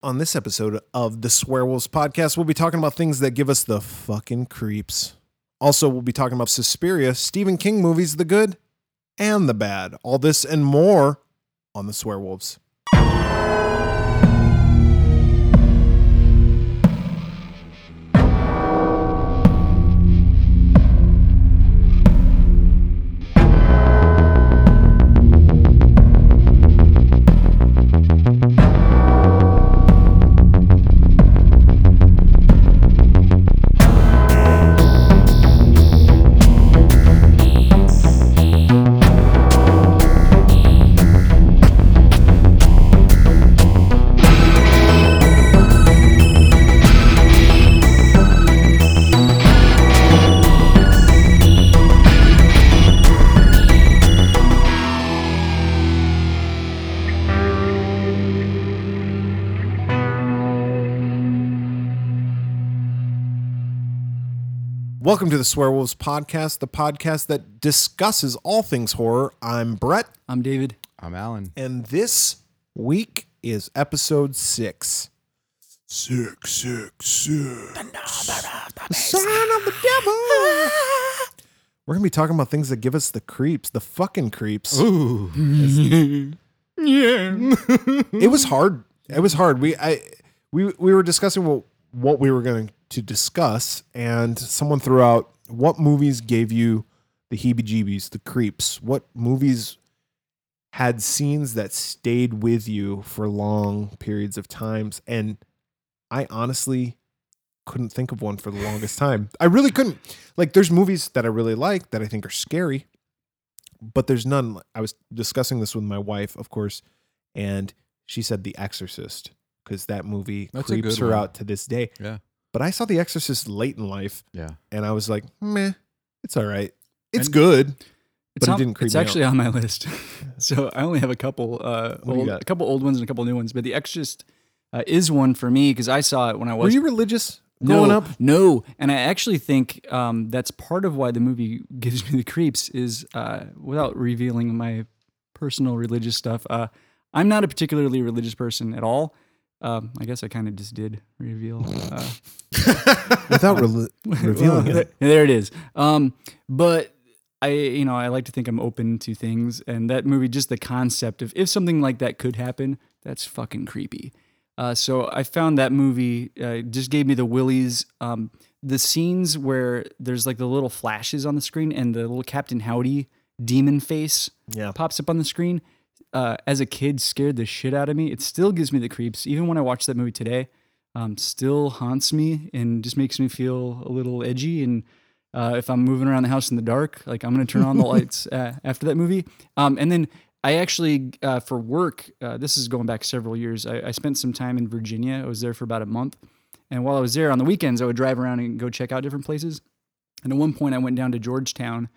On this episode of the Swearwolves podcast, we'll be talking about things that give us the fucking creeps. Also, we'll be talking about Suspiria, Stephen King movies, the good and the bad. All this and more on the Swearwolves. Welcome to the Swearwolves podcast, the podcast that discusses all things horror. I'm Bret, I'm David. I'm Alan. and this week is episode six. Six, six, six. The son of the devil. We're gonna be talking about things that give us the creeps, the fucking creeps. Ooh. Yeah. It was hard. It was hard. We I we we were discussing what what we were going to discuss, and someone threw out what movies gave you the heebie-jeebies, the creeps. What movies had scenes that stayed with you for long periods of times, and I honestly couldn't think of one for the longest time. I really couldn't. Like, there's movies that I really like that I think are scary, but there's none. I was discussing this with my wife, of course, and she said The Exorcist because that movie That's creeps her one. out to this day. Yeah. But I saw The Exorcist late in life, Yeah. and I was like, meh, it's all right. It's And- good. It's But it didn't creep It's me out. It's actually on my list. so I only have a couple, uh, What do you old, a couple old ones and a couple new ones. But The Exorcist uh, is one for me because I saw it when I was Were you religious no, growing up? No, and I actually think um, that's part of why the movie gives me the creeps. Is uh, without revealing my personal religious stuff. Uh, I'm not a particularly religious person at all. Um, I guess I kind of just did reveal. Uh, Without rel- revealing Well, it. There, there it is. Um, but I, you know, I like to think I'm open to things, and that movie, just the concept of if something like that could happen, that's fucking creepy. Uh, so I found that movie uh, just gave me the willies. Um, the scenes where there's like the little flashes on the screen and the little Captain Howdy demon face Yeah. pops up on the screen. Uh, as a kid, scared the shit out of me. It still gives me the creeps, even when I watch that movie today. Um, still haunts me and just makes me feel a little edgy. And uh, if I'm moving around the house in the dark, like I'm gonna turn on the lights uh, after that movie. Um, and then I actually, uh, for work, uh, this is going back several years. I, I spent some time in Virginia. I was there for about a month, and while I was there on the weekends, I would drive around and go check out different places. And at one point, I went down to Georgetown,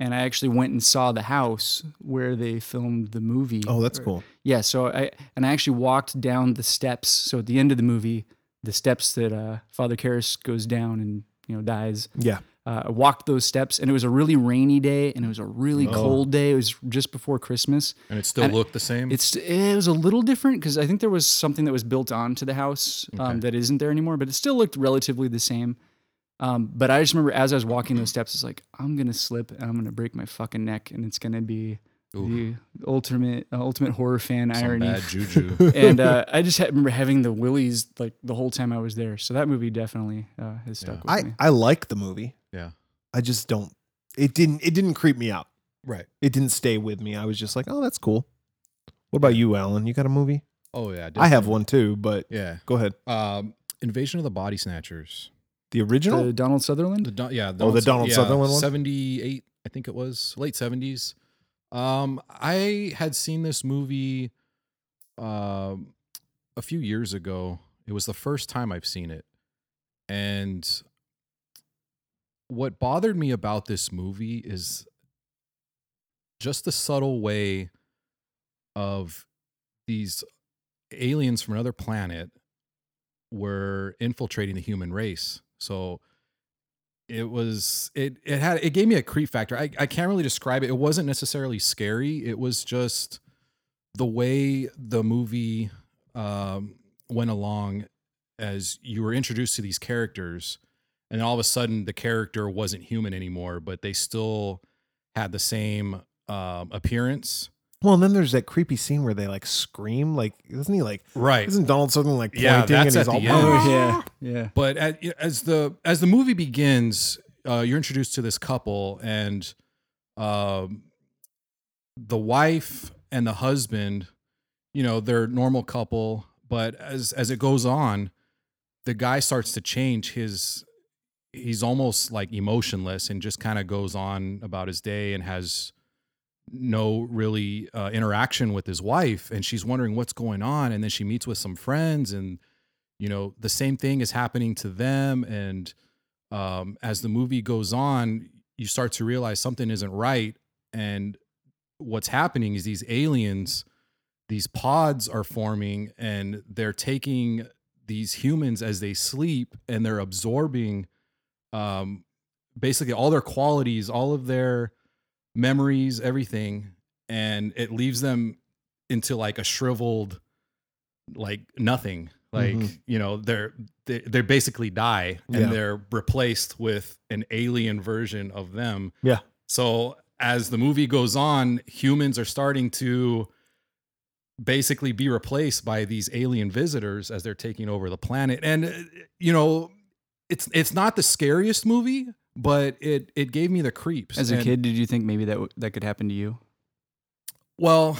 and I actually went and saw the house where they filmed the movie. Oh, that's cool. yeah, so I and I actually walked down the steps. So at the end of the movie, the steps that uh, Father Karras goes down and you know dies. Yeah. Uh, I walked those steps, and it was a really rainy day, and it was a really Oh. cold day. It was just before Christmas. And it still And looked the same. It's it was a little different because I think there was something that was built onto the house um, Okay. that isn't there anymore, but it still looked relatively the same. Um, but I just remember as I was walking those steps, it's like I'm gonna slip and I'm gonna break my fucking neck, and it's gonna be Ooh, the ultimate uh, ultimate horror fan some irony. bad juju. and uh, I just ha- remember having the willies like the whole time I was there. So that movie definitely uh, has stuck Yeah. with I, me. I like the movie. yeah. I just don't it didn't it didn't creep me out. Right. It didn't stay with me. I was just like, oh, that's cool. What about you, Alan? You got a movie? Oh yeah. I have one too, but Yeah. go ahead. Um, Invasion of the Body Snatchers. The original? The Donald Sutherland. The Don- yeah. Oh, the Donald yeah, Sutherland one? Seventy eight, I think it was late seventies. Um, I had seen this movie, um, a few years ago. It was the first time I've seen it, and what bothered me about this movie is just the subtle way of these aliens from another planet were infiltrating the human race. So it was it it had it gave me a creep factor. I, I can't really describe it. It wasn't necessarily scary. It was just the way the movie um went along as you were introduced to these characters and all of a sudden the character wasn't human anymore but they still had the same um, appearance Well, and then there's that creepy scene where they like scream. Like, isn't he like? right Isn't Donald Sutherland like pointing Yeah, and that's he's at all? end. Oh yeah, yeah. but as, as the as the movie begins uh, you're introduced to this couple and um, the wife and the husband you know they're a normal couple but as as it goes on the guy starts to change his he's almost like emotionless and just kind of goes on about his day and has no really uh, interaction with his wife and she's wondering what's going on and then she meets with some friends and you know the same thing is happening to them and um, as the movie goes on you start to realize something isn't right and what's happening is these aliens these pods are forming and they're taking these humans as they sleep and they're absorbing um, basically all their qualities all of their memories everything and it leaves them into like a shriveled like nothing like Mhm. you know they're they, they basically die and Yeah. they're replaced with an alien version of them Yeah. so as the movie goes on humans are starting to basically be replaced by these alien visitors as they're taking over the planet and uh, you know it's it's not the scariest movie but it it gave me the creeps As a And- kid, did you think maybe that w- that could happen to you? well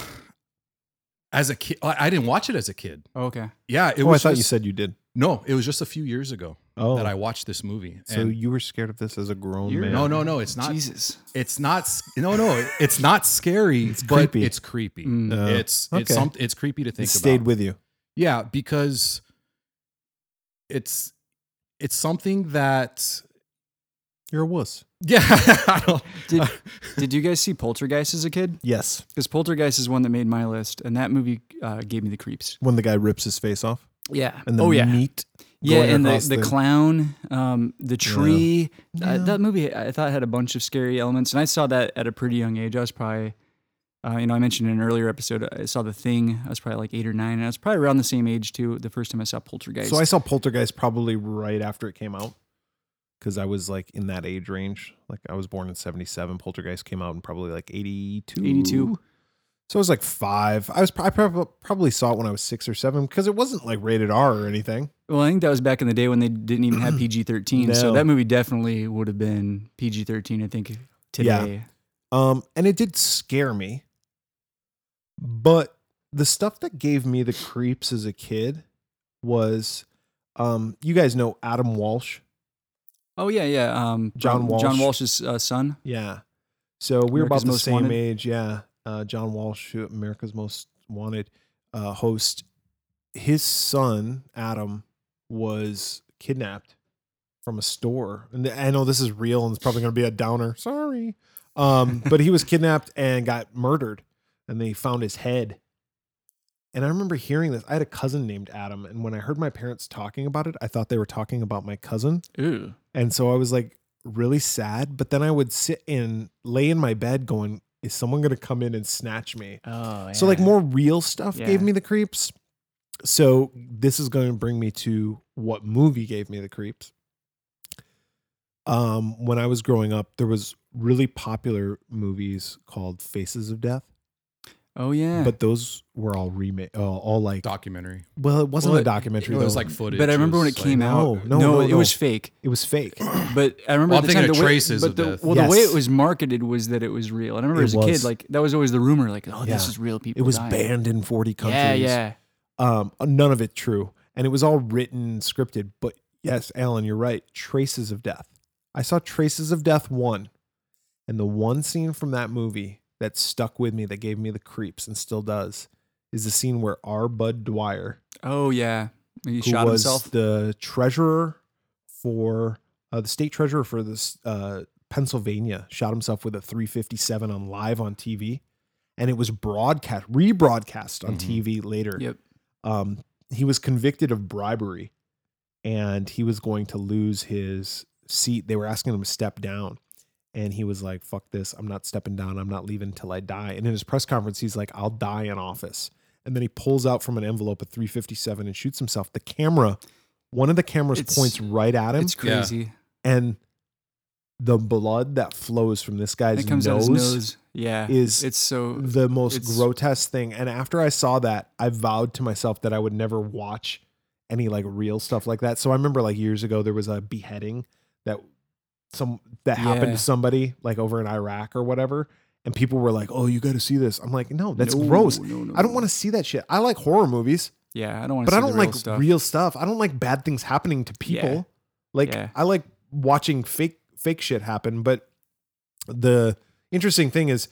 as a kid I I didn't watch it as a kid Oh, okay. yeah it oh, I was thought you said you did. no it was just a few years ago Oh, that i watched this movie so you were scared of this as a grown man? no no no it's not Jesus. it's not no no it's not scary It's but creepy. it's creepy Mm. Uh, it's it's okay. some, it's creepy to it think stayed about with you. Yeah, because it's it's something that You're a wuss. yeah, I don't Did Did you guys see Poltergeist as a kid? Yes. Because Poltergeist is one that made my list, and that movie uh, gave me the creeps. When the guy rips his face off Yeah. and the oh yeah. meat. Yeah, and the, across the clown, um, the tree. Yeah. Uh, that movie I thought had a bunch of scary elements, and I saw that at a pretty young age. I was probably, uh, you know, I mentioned in an earlier episode, I saw The Thing. I was probably like eight or nine, and I was probably around the same age too. The first time I saw Poltergeist. So I saw Poltergeist probably right after it came out because I was like in that age range. Like I was born in 77. Poltergeist came out in probably like 82. 82. So I was like five. I was I probably saw it when I was six or seven because it wasn't like rated R or anything. well, I think that was back in the day when they didn't even have PG thirteen. So that movie definitely would have been PG thirteen. I think today. Um, and it did scare me. But the stuff that gave me the creeps as a kid was, um, you guys know Adam Walsh. Oh yeah, yeah. Um, John um, John Walsh's uh, son. Yeah. So we were about the same Wanted. age. Yeah. Uh, John Walsh, America's Most Wanted uh, host, his son, Adam, was kidnapped from a store. And I know this is real and it's probably going to be a downer. Sorry. Um, but he was kidnapped and got murdered. And they found his head. And I remember hearing this. I had a cousin named Adam. And when I heard my parents talking about it, I thought they were talking about my cousin. Ooh. And so I was like really sad. But then I would sit and lay in my bed going, is someone going to come in and snatch me? Oh. So, like, more real stuff Yeah. gave me the creeps. So, this is going to bring me to what movie gave me the creeps. Um, when I was growing up, there was really popular movies called Faces of Death, Oh yeah. but those were all remake, uh, all like. documentary. Well, it wasn't Well, a it- documentary. It was though. like footage. but I remember when was it like- came No, out. no, no, it no. was fake. it was fake. But I remember Well, I'm at the time thinking of the way, Traces but of the, Death. well, the way Yes. it was marketed was that it was real. And I remember It as a was. kid, like that was always the rumor, like, oh, this Yeah. is real people. It was dying. banned in 40 countries. Yeah, yeah. Um, none of it true. And it was all written, scripted. But yes, Alan, you're right. Traces of Death. I saw Traces of Death 1. And the one scene from that movie that stuck with me, that gave me the creeps and still does, is the scene where R. Budd Dwyer, Oh yeah. He who shot was himself. the treasurer for uh, the state treasurer for this uh, Pennsylvania, shot himself with a 357 on live on TV. And it was broadcast, rebroadcast on Mhm. TV later Yep. um, he was convicted of bribery and he was going to lose his seat. They were asking him to step down. And he was like, fuck this. I'm not stepping down. I'm not leaving until I die. And in his press conference, he's like, I'll die in office. and then he pulls out from an envelope a 357 and shoots himself. The camera, one of the cameras It's- points right at him, It's crazy. and the blood that flows from this guy's It comes nose, out his nose. Yeah. is it's so the most it's- grotesque thing. And after I saw that, I vowed to myself that I would never watch any like real stuff like that. So I remember like years ago there was a beheading that some that happened Yeah. to somebody like over in Iraq or whatever. And people were like, "Oh, you got to see this." I'm like, "No, that's No, gross. no, no, I don't want to see that shit. I like horror movies, Yeah, I don't want but to. I don't the like real stuff. real stuff. I don't like bad things happening to people. Yeah. Like Yeah. I like watching fake fake shit happen. But the interesting thing is,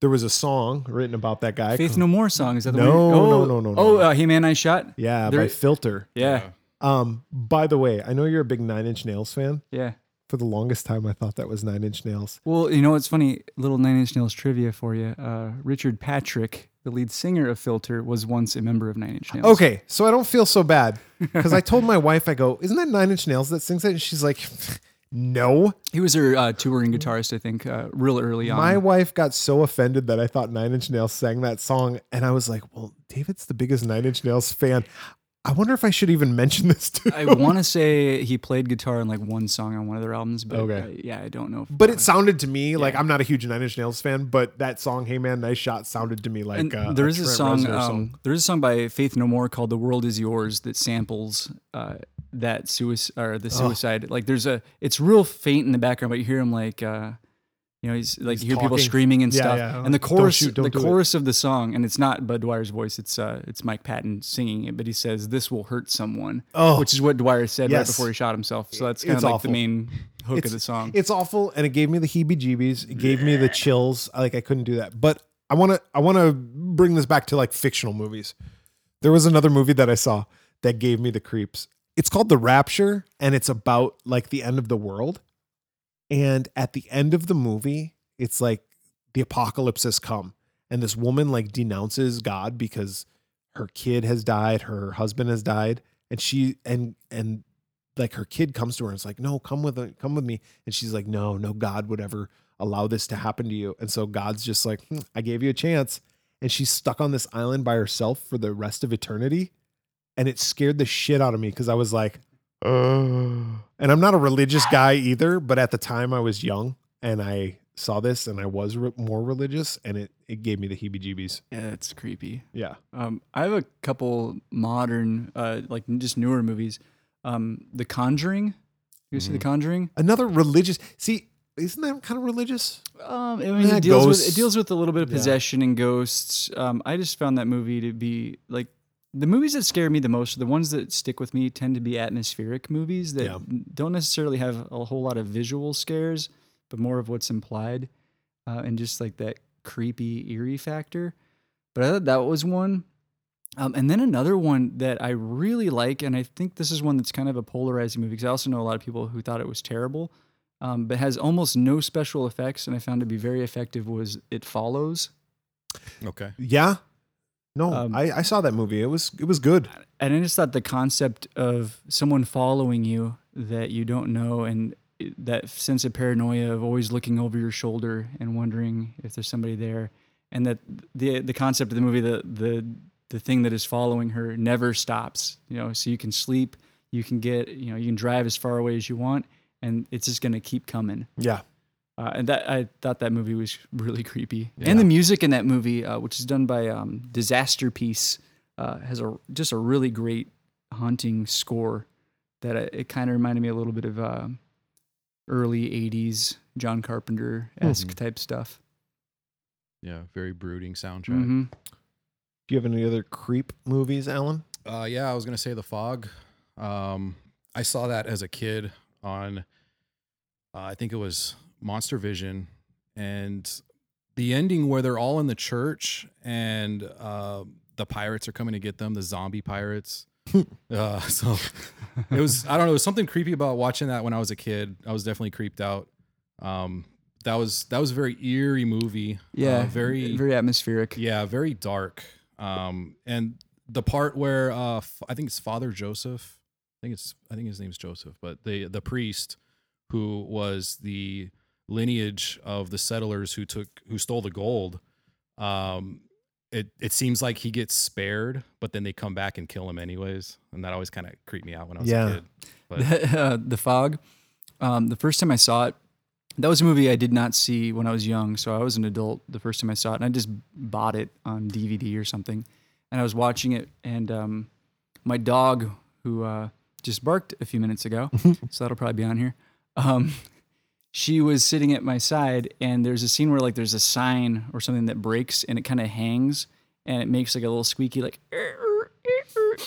there was a song written about that guy. Faith No More song is that the No, one? no, Oh, no, no, no, Oh, no. uh, Hey Man, Nice Shot. Yeah, There- by Filter. Yeah, Um, by the way, I know you're a big Nine Inch Nails fan. yeah. For the longest time, I thought that was Nine Inch Nails. Well, you know what's funny? Little Nine Inch Nails trivia for you. Uh, Richard Patrick, the lead singer of Filter, was once a member of Nine Inch Nails. Okay, so I don't feel so bad because I told my wife, I go, "Isn't that Nine Inch Nails that sings it?" And she's like, "No." He was her uh, touring guitarist, I think, uh, real early on. My wife got so offended that I thought Nine Inch Nails sang that song, and I was like, "Well, David's the biggest Nine Inch Nails fan. I wonder if I should even mention this to I want to say he played guitar in like one song on one of their albums, but Okay. uh, yeah, I don't know. if- But it sounded to me like I'm not a huge Nine Inch Nails fan, but that song "Hey Man, Nice Shot" sounded to me like uh, there is a, Trent song, um, there is a song by Faith No More called "The World Is Yours" that samples uh, that suicide or the suicide. Like there's a, it's real faint in the background, but you hear him like, uh, you know, he's like He's you hear people screaming and Yeah, stuff. yeah. And the Don't chorus, shoot, don't the do it. chorus of the song, and it's not Budd Dwyer's voice. It's uh, it's Mike Patton singing it, but he says, "This will hurt someone," Oh. which is what Dwyer said right before he shot himself. So that's kind It's of like awful. the main hook It's- of the song. It's awful, and it gave me the heebie-jeebies. It gave me the chills. Like I couldn't do that. But I want to. I want to bring this back to like fictional movies. There was another movie that I saw that gave me the creeps. It's called The Rapture, and it's about like the end of the world. And at the end of the movie, it's like the apocalypse has come, and this woman like denounces God because her kid has died, her husband has died, and she and and like her kid comes to her and it's like, "No, come with come with me," and she's like, "No, no, God would ever allow this to happen to you." And so God's just like, "Hmm, "I gave you a chance," and she's stuck on this island by herself for the rest of eternity, and it scared the shit out of me because I was like, "Uh," and I'm not a religious guy either, but at the time I was young and I saw this and I was re- more religious, and it it gave me the heebie-jeebies. yeah, it's creepy. Yeah. Um, I have a couple modern, uh, like just newer movies. Um, The Conjuring. You see The Conjuring? Another religious. See, isn't that kind of religious? Um, I mean, it deals with it deals with a little bit of Yeah. possession and ghosts. Um, I just found that movie to be like the movies that scare me the most. The ones that stick with me tend to be atmospheric movies that Yeah. don't necessarily have a whole lot of visual scares, but more of what's implied, uh, and just like that creepy, eerie factor. But I thought that was one. Um, and then another one that I really like, and I think this is one that's kind of a polarizing movie because I also know a lot of people who thought it was terrible, um, but has almost no special effects, and I found to be very effective. Was It Follows? Okay. Yeah. No, Um, I, I saw that movie. It was it was good. And I just thought the concept of someone following you that you don't know, and that sense of paranoia of always looking over your shoulder and wondering if there's somebody there, and that the the concept of the movie, the the the thing that is following her never stops. You know, so you can sleep, you can get, you know, you can drive as far away as you want, and it's just gonna keep coming. Yeah. Uh, and that I thought that movie was really creepy, Yeah. and the music in that movie, uh, which is done by um, Disasterpeace, uh, has a just a really great haunting score. That I, it kind of reminded me a little bit of uh, early '80s John Carpenter esque type stuff. Yeah. Very brooding soundtrack. hmm Do you have any other creep movies, Alan? Uh, yeah, I was gonna say The Fog. Um, I saw that as a kid on, uh, I think it was MonsterVision, and the ending where they're all in the church and uh, the pirates are coming to get them, the zombie pirates. uh, so it was I don't know, it was something creepy about watching that when I was a kid. I was definitely creeped out. Um, that was that was a very eerie movie. Yeah, uh, very very atmospheric. yeah, very dark. Um, and the part where uh, f- I think it's Father Joseph. I think it's I think his name's Joseph, but the the priest who was the lineage of the settlers who took who stole the gold. Um, it it seems like he gets spared, but then they come back and kill him anyways, and that always kind of creeped me out when I was Yeah. a kid. But uh, the Fog. Um, the first time I saw it, that was a movie I did not see when I was young. So I was an adult the first time I saw it, and I just bought it on DVD or something. And I was watching it, and um, my dog, who uh, just barked a few minutes ago, so that'll probably be on here. Um, she was sitting at my side, and there's a scene where like there's a sign or something that breaks, and it kind of hangs, and it makes like a little squeaky like.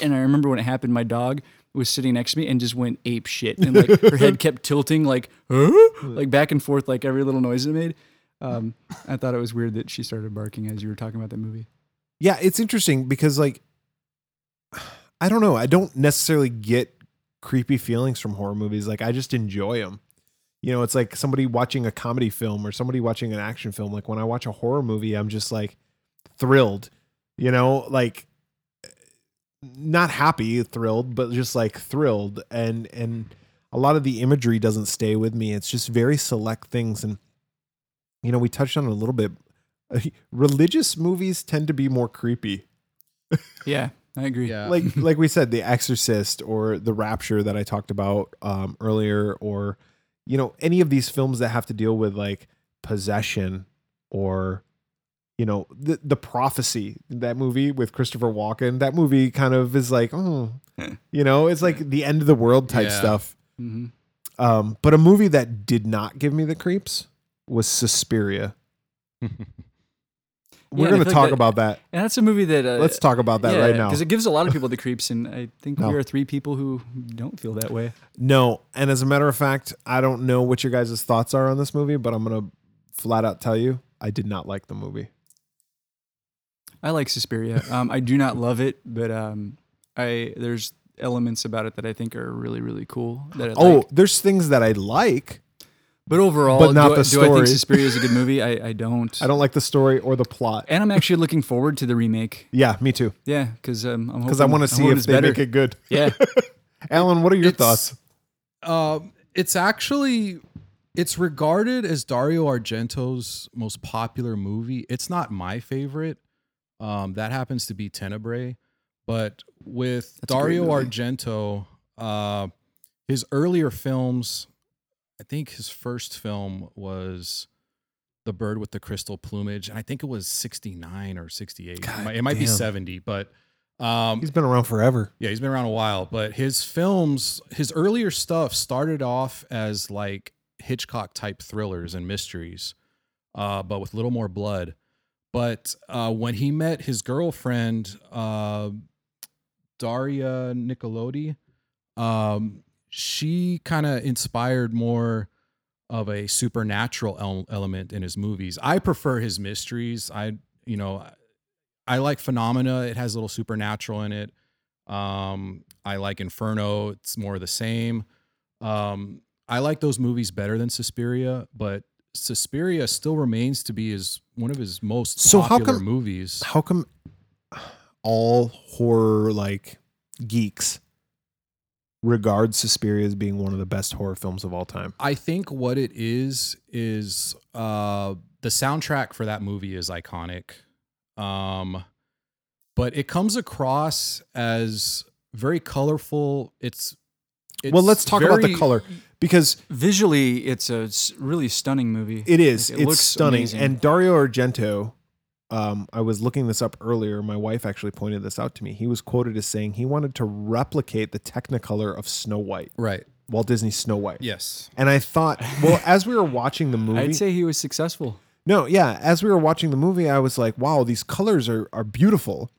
And I remember when it happened, my dog was sitting next to me and just went ape shit, and like her head kept tilting like, huh? like back and forth, like every little noise it made. Um, I thought it was weird that she started barking as you were talking about that movie. Yeah, it's interesting because like I don't know, I don't necessarily get creepy feelings from horror movies. Like I just enjoy them. You know, it's like somebody watching a comedy film or somebody watching an action film. Like when I watch a horror movie, I'm just like thrilled. You know, like not happy, thrilled, but just like thrilled and and a lot of the imagery doesn't stay with me. It's just very select things and you know, we touched on it a little bit. Religious movies tend to be more creepy Yeah, I agree. yeah, like like we said the exorcist or the rapture that i talked about um earlier or you know any of these films that have to deal with like possession or you know the the prophecy that movie with christopher walken that movie kind of is like oh you know it's like the end of the world type Yeah. stuff. Hmm um but a movie that did not give me the creeps was suspiria we're I going to like talk that- about that And that's a movie that uh, let's talk about that right now because it gives a lot of people the creeps, and I think No. we are three people who don't feel that way. No, and as a matter of fact, I don't know what your guys' thoughts are on this movie, but I'm gonna flat out tell you, I did not like the movie. I like Suspiria. Um, I do not love it, but um, I there's elements about it that I think are really really cool. That I Oh, like. there's things that I like. But overall, but not do, I- the do I story. think Suspiria is a good movie? I, I don't. I don't like the story or the plot. And I'm actually looking forward to the remake. Yeah, me too. Yeah, because um, I'm Because I want to see if they better. make it good. Yeah, Alan, what are your It's- thoughts? Um, it's actually it's regarded as Dario Argento's most popular movie. It's not my favorite. Um, that happens to be Tenebrae, but with That's Dario. Argento, uh, his earlier films, I think his first film was The Bird with the Crystal Plumage, and I think it was sixty nine or sixty eight. It might, it might be seventy, but um, He's been around forever. yeah, he's been around a while, but his films, his earlier stuff started off as like Hitchcock type thrillers and mysteries, uh, but with a little more blood. But uh, when he met his girlfriend, uh, Daria Nicolodi, um, she kind of inspired more of a supernatural el- element in his movies. I prefer his mysteries. I, you know, I like Phenomena. It has a little supernatural in it. Um, I like Inferno. It's more the same. Um, I like those movies better than Suspiria, but Suspiria still remains to be his one of his most So how popular come- movies. How come all horror like geeks regard Suspiria as being one of the best horror films of all time? I think what it is is uh, the soundtrack for that movie is iconic, um, but it comes across as very colorful. It's, it's well, let's talk about the color because visually, it's a really stunning movie. It is. Like, it it's looks stunning. amazing. And Dario Argento, um, I was looking this up earlier. My wife actually pointed this out to me. He was quoted as saying he wanted to replicate the Technicolor of Snow White, Right. Walt Disney's Snow White. Yes. And I thought, well, as we were watching the movie, I'd say he was successful. no, yeah, as we were watching the movie, I was like, wow, these colors are are beautiful.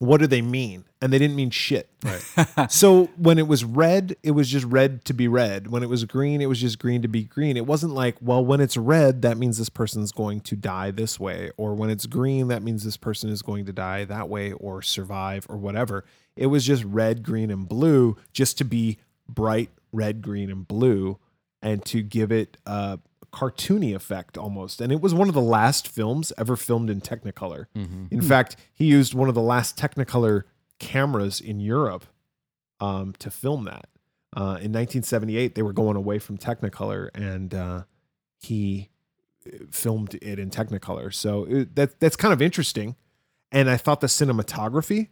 What do they mean? And they didn't mean shit. Right. So when it was red, it was just red to be red. When it was green, it was just green to be green. It wasn't like, well, when it's red, that means this person's going to die this way. Or when it's green, that means this person is going to die that way or survive or whatever. It was just red, green, and blue just to be bright red, green, and blue and to give it a cartoony effect almost. And it was one of the last films ever filmed in Technicolor. Mhm. In fact, he used one of the last Technicolor cameras in Europe um, to film that. Uh, in 1978, they were going away from Technicolor, and uh, he uh, filmed it in Technicolor. So it, that that's kind of interesting. and I thought the cinematography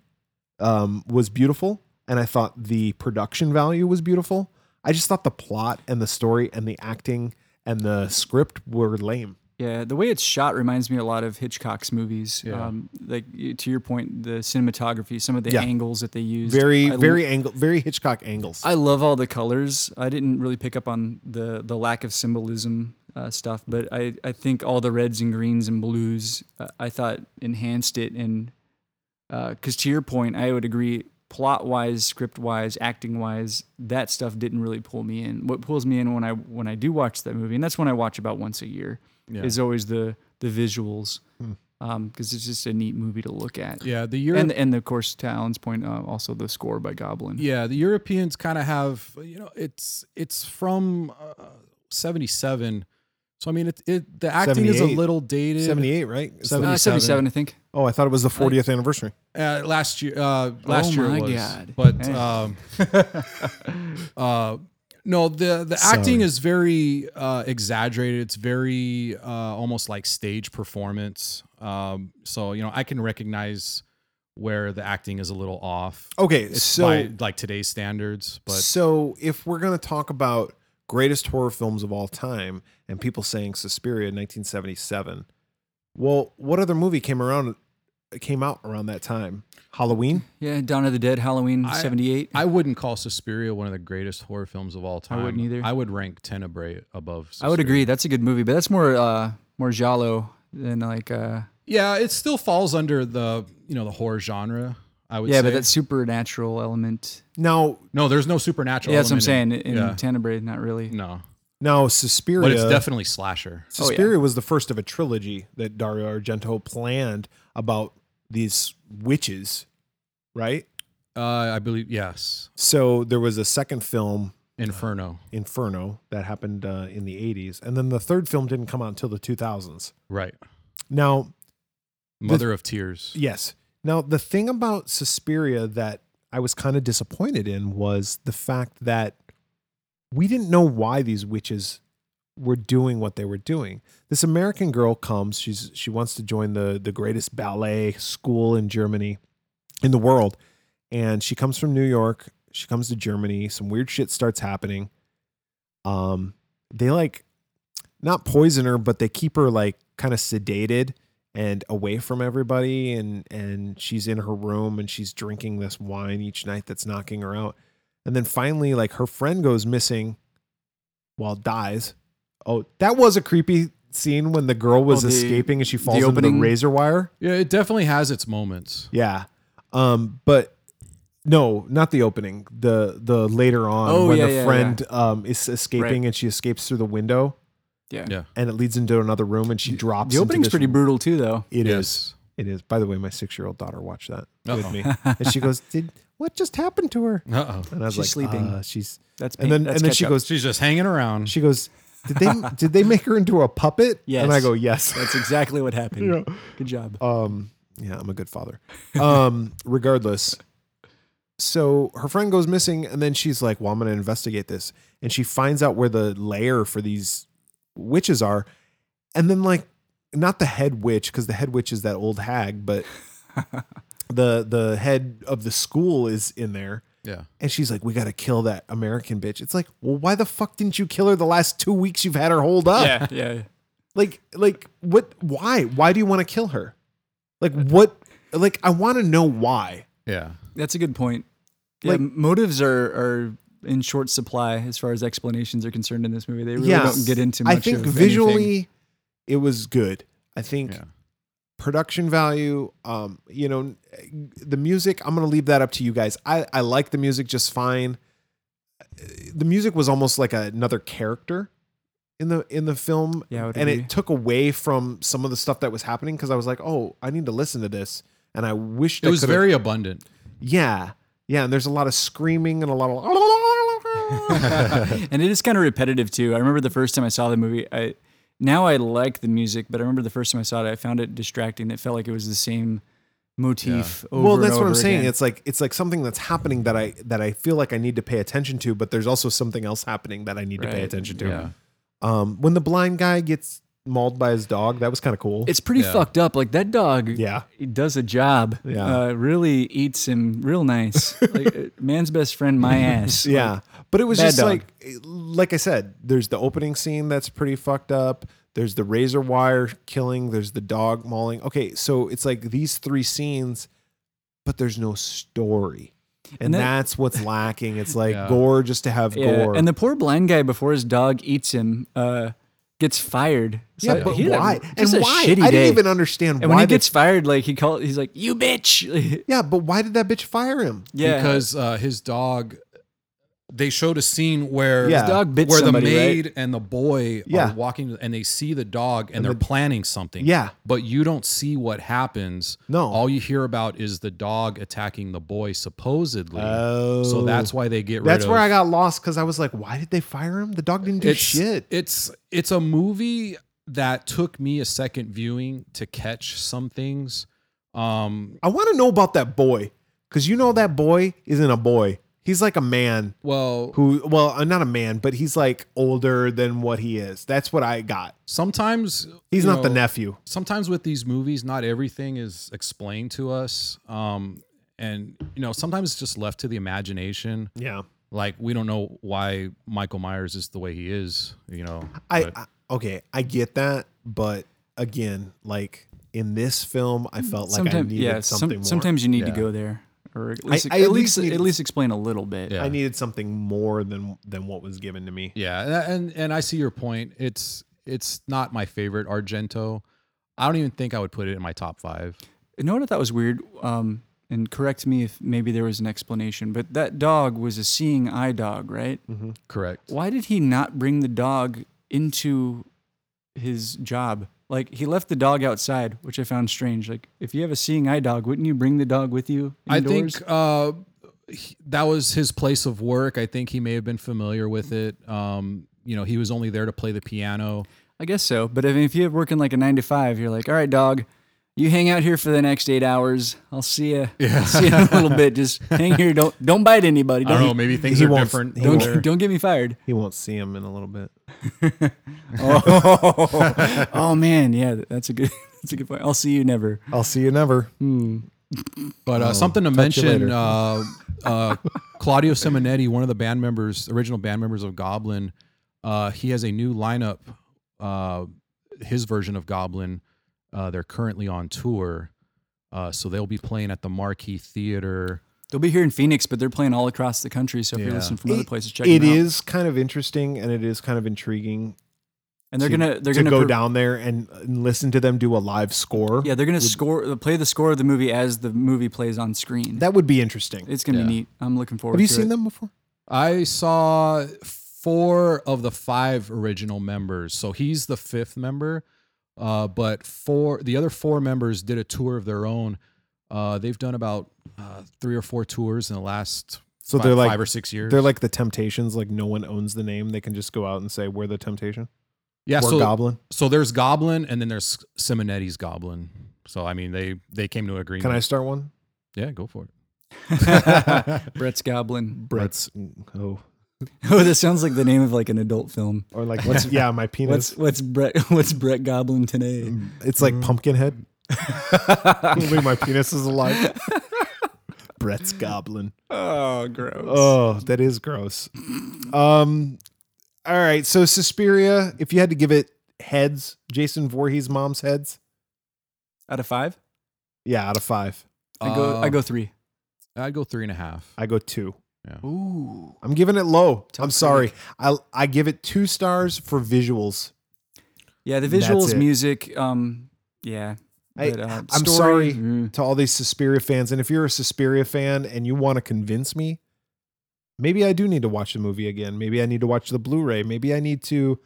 um, was beautiful, and I thought the production value was beautiful. I just thought the plot and the story and the acting and the script were lame. Yeah, the way it's shot reminds me a lot of Hitchcock's movies. Yeah. Um, like to your point, the cinematography, some of the Yeah. angles that they use. Very, I very angle, very Hitchcock angles. I love all the colors. I didn't really pick up on the the lack of symbolism uh, stuff, but I, I think all the reds and greens and blues uh, I thought enhanced it. And because to your point, I would agree. Plot wise, script wise, acting wise, that stuff didn't really pull me in. What pulls me in when I when I do watch that movie, and that's when I watch about once a year, Yeah. is always the the visuals, Hmm. because it's just a neat movie to look at. yeah, the Europe, And and of course, to Alan's point, uh, also the score by Goblin. yeah, the Europeans kind of have you know it's it's from uh, 77. So I mean it, it the acting is a little dated. Seventy-eight, right? It's the- Seventy- Uh, 77, I think. Oh, I thought it was the 40th anniversary. Uh, last year, uh, last Oh year my was, God. but Hey. um, uh, no, the the acting is very uh, exaggerated. It's very uh, almost like stage performance. Um, so you know, I can recognize where the acting is a little off. Okay, so by like today's standards, but so if we're gonna talk about greatest horror films of all time, and people saying Suspiria, 1977, well, what other movie came around came out around that time? Halloween. Yeah, Dawn of the Dead, Halloween, I- 78. I wouldn't call Suspiria one of the greatest horror films of all time. I wouldn't either. I would rank Tenebrae above. I would agree. That's a good movie, but that's more uh more giallo than like uh Yeah, it still falls under the you know the horror genre. I would say yeah, say. but that supernatural element. No, no, there's no supernatural. Yeah, that's what I'm saying. In, in- in yeah. Tenebrae, not really. No, now Suspiria. but it's definitely slasher. Oh, yeah. Suspiria was the first of a trilogy that Dario Argento planned about these witches, right? Uh, I believe yes. So there was a second film, Inferno. Inferno, that happened uh, in the 80s. And then the third film didn't come out until the 2000s. Right. Now, Mother of Tears. yes. Now, the thing about Suspiria that I was kind of disappointed in was the fact that we didn't know why these witches were doing what they were doing. This American girl comes, she's she wants to join the the greatest ballet school in Germany in the world. And she comes from New York, she comes to Germany, some weird shit starts happening. Um they like not poison her, but they keep her like kind of sedated and away from everybody and and she's in her room and she's drinking this wine each night that's knocking her out. And then finally like her friend goes missing well dies. Oh, that was a creepy scene when the girl was Oh, the- escaping and she the falls into the razor wire. Yeah, it definitely has its moments. Yeah. Um, but no, not the opening. The the later on Oh, when yeah, the yeah, friend um is escaping Right. and she escapes through the window Yeah. Yeah. and it leads into another room and she drops. The into opening's this- pretty brutal too, though. It is. Yes. It is. By the way, my six year old daughter watched that with Uh-oh. me, and she goes, "Did what just happened to her?" Uh oh. And I was She's like, sleeping. "Uh, she's." That's And then that's and then she catch-up. goes, She's just hanging around. she goes, "Did they did they make her into a puppet?" Yes. And I go, "Yes." That's exactly what happened. Yeah. Good job. Um, yeah, I'm a good father. Um, regardless. So her friend goes missing, and then she's like, Well, I'm gonna investigate this. And she finds out where the lair for these witches are. And then like not the head witch, because the head witch is that old hag, but the the head of the school is in there. yeah. And she's like, We gotta kill that American bitch. It's like, well, why the fuck didn't you kill her the last two weeks you've had her hold up? yeah, yeah. Like, like what? Why? Why do you want to kill her? Like, what? Like, I want to know why. Yeah. That's a good point. Yeah, Like- motives are are in short supply as far as explanations are concerned in this movie. They really Yes. don't get into much I think of visually, anything. it was good. I think Yeah. Production value. Um, you know, the music. I'm gonna leave that up to you guys. I I like the music just fine. The music was almost like another character in the in the film, Yeah, I and agree. it took away from some of the stuff that was happening because I was like, oh, I need to listen to this, and I wished It I was very abundant. Yeah. Yeah. And there's a lot of screaming and a lot of. and it is kind of repetitive too. I remember the first time I saw the movie. I now I like the music, but I remember the first time I saw it, I found it distracting. It felt like it was the same motif. Over well, and that's what I'm saying. again. It's like it's like something that's happening that I that I feel like I need to pay attention to, but there's also something else happening that I need to pay attention to. Yeah. Um, when the blind guy gets mauled by his dog. That was kind of cool. It's pretty Yeah. fucked up. Like that dog. yeah. He does a job. Yeah. Uh, really eats him real nice. like uh, man's best friend, my ass. Yeah. But it was just dog. like like I said, there's the opening scene that's pretty fucked up. There's the razor wire killing, there's the dog mauling. Okay, so it's like these three scenes, but there's no story. And, And that- that's what's lacking. It's like Yeah. gore just to have Yeah, gore. and the poor blind guy before his dog eats him uh, gets fired. So yeah, but he had a- why? And why? I didn't even understand And why when he they- gets fired, like he called, he's like, "You bitch!" Yeah, but why did that bitch fire him? yeah, because uh, his dog. They showed a scene where Yeah. his dog bit where somebody, the maid right? and the boy Yeah. are walking and they see the dog and, they're the- planning something. Yeah. But you don't see what happens. No. All you hear about is the dog attacking the boy supposedly. Oh. so that's why they get rid That's of where I got lost because I was like, why did they fire him? The dog didn't do it's, shit. It's it's a movie that took me a second viewing to catch some things. Um I want to know about that boy because you know that boy isn't a boy. He's like a man well who, well, uh, not a man, but he's like older than what he is. That's what I got. sometimes He's you not the nephew. sometimes with these movies, not everything is explained to us. Um, and you know, sometimes it's just left to the imagination. Yeah. Like we don't know why Michael Myers is the way he is. You know, I, I okay, I get that, but again, like in this film, I felt like I sometimes, needed yeah, some- something more. sometimes you need to go there, or at least, I at at least, least need- at least explain a little bit. Yeah. I needed something more than than what was given to me. yeah, and, and and I see your point. It's it's not my favorite Argento. I don't even think I would put it in my top five. You know what I thought was weird? Um, and correct me if maybe there was an explanation, but that dog was a seeing eye dog, right? Correct. Why did he not bring the dog into his job? Like he left the dog outside, which I found strange. Like if you have a seeing eye dog, wouldn't you bring the dog with you? Indoors? I think uh, he- that was his place of work. I think he may have been familiar with it. Um, you know, he was only there to play the piano. I guess so. But if, if you're working like a nine to five, you're like, all right, dog, you hang out here for the next eight hours. I'll see you. Yeah. I'll see you in a little bit. Just hang here. Don't don't bite anybody. I don't know. Don't Maybe things he are won't- different. won't- don't, don't get me fired. He won't see him in a little bit. Oh, oh man, yeah, that's a good that's a good point. I'll see you never. I'll see you never. But uh, Oh, something to mention: uh, uh, Claudio Simonetti, one of the band members, original band members of Goblin, uh, he has a new lineup. Uh, his version of Goblin. Uh, they're currently on tour, uh, so they'll be playing at the Marquee Theater. They'll be here in Phoenix, but they're playing all across the country. So if you're listening from other places, check It them out. is kind of interesting and it is kind of intriguing and they're to- gonna they're to gonna go per- down there and, and listen to them do a live score. Yeah, they're gonna score play the score of the movie as the movie plays on screen. That would be interesting. it's gonna Yeah. be neat. I'm looking forward. Have you to seen it. them before? I saw four of the five original members. So he's the fifth member. Uh, but four, the other four members did a tour of their own. Uh, they've done about uh, three or four tours in the last So fi- they're like five or six years. they're like the Temptations. Like no one owns the name. They can just go out and say we're the Temptation. yeah. or So Goblin. so there's Goblin, and then there's Simonetti's Goblin. So I mean, they they came to an agreement. Can I start one? Yeah, go for it. Bret's Goblin. Bret's oh Oh, that sounds like the name of like an adult film. or like what's yeah my penis. What's what's Bret what's Bret Goblin today? It's like Pumpkinhead. Only my penis is alive. Bret's Goblin. Oh, gross. Oh, that is gross. Um, all right. So Suspiria, if you had to give it heads, Jason Voorhees' mom's heads, Out of five, yeah, out of five, I go Uh, I go three. I'd go three and a half. I go two. Ooh. I'm giving it low. Tough I'm sorry. I I give it two stars for visuals. Yeah, the visuals, music, um, yeah. I- But, uh, I'm story, sorry. mm. To all these Suspiria fans, and if you're a Suspiria fan and you want to convince me, maybe I do need to watch the movie again. Maybe I need to watch the Blu-ray. Maybe I need to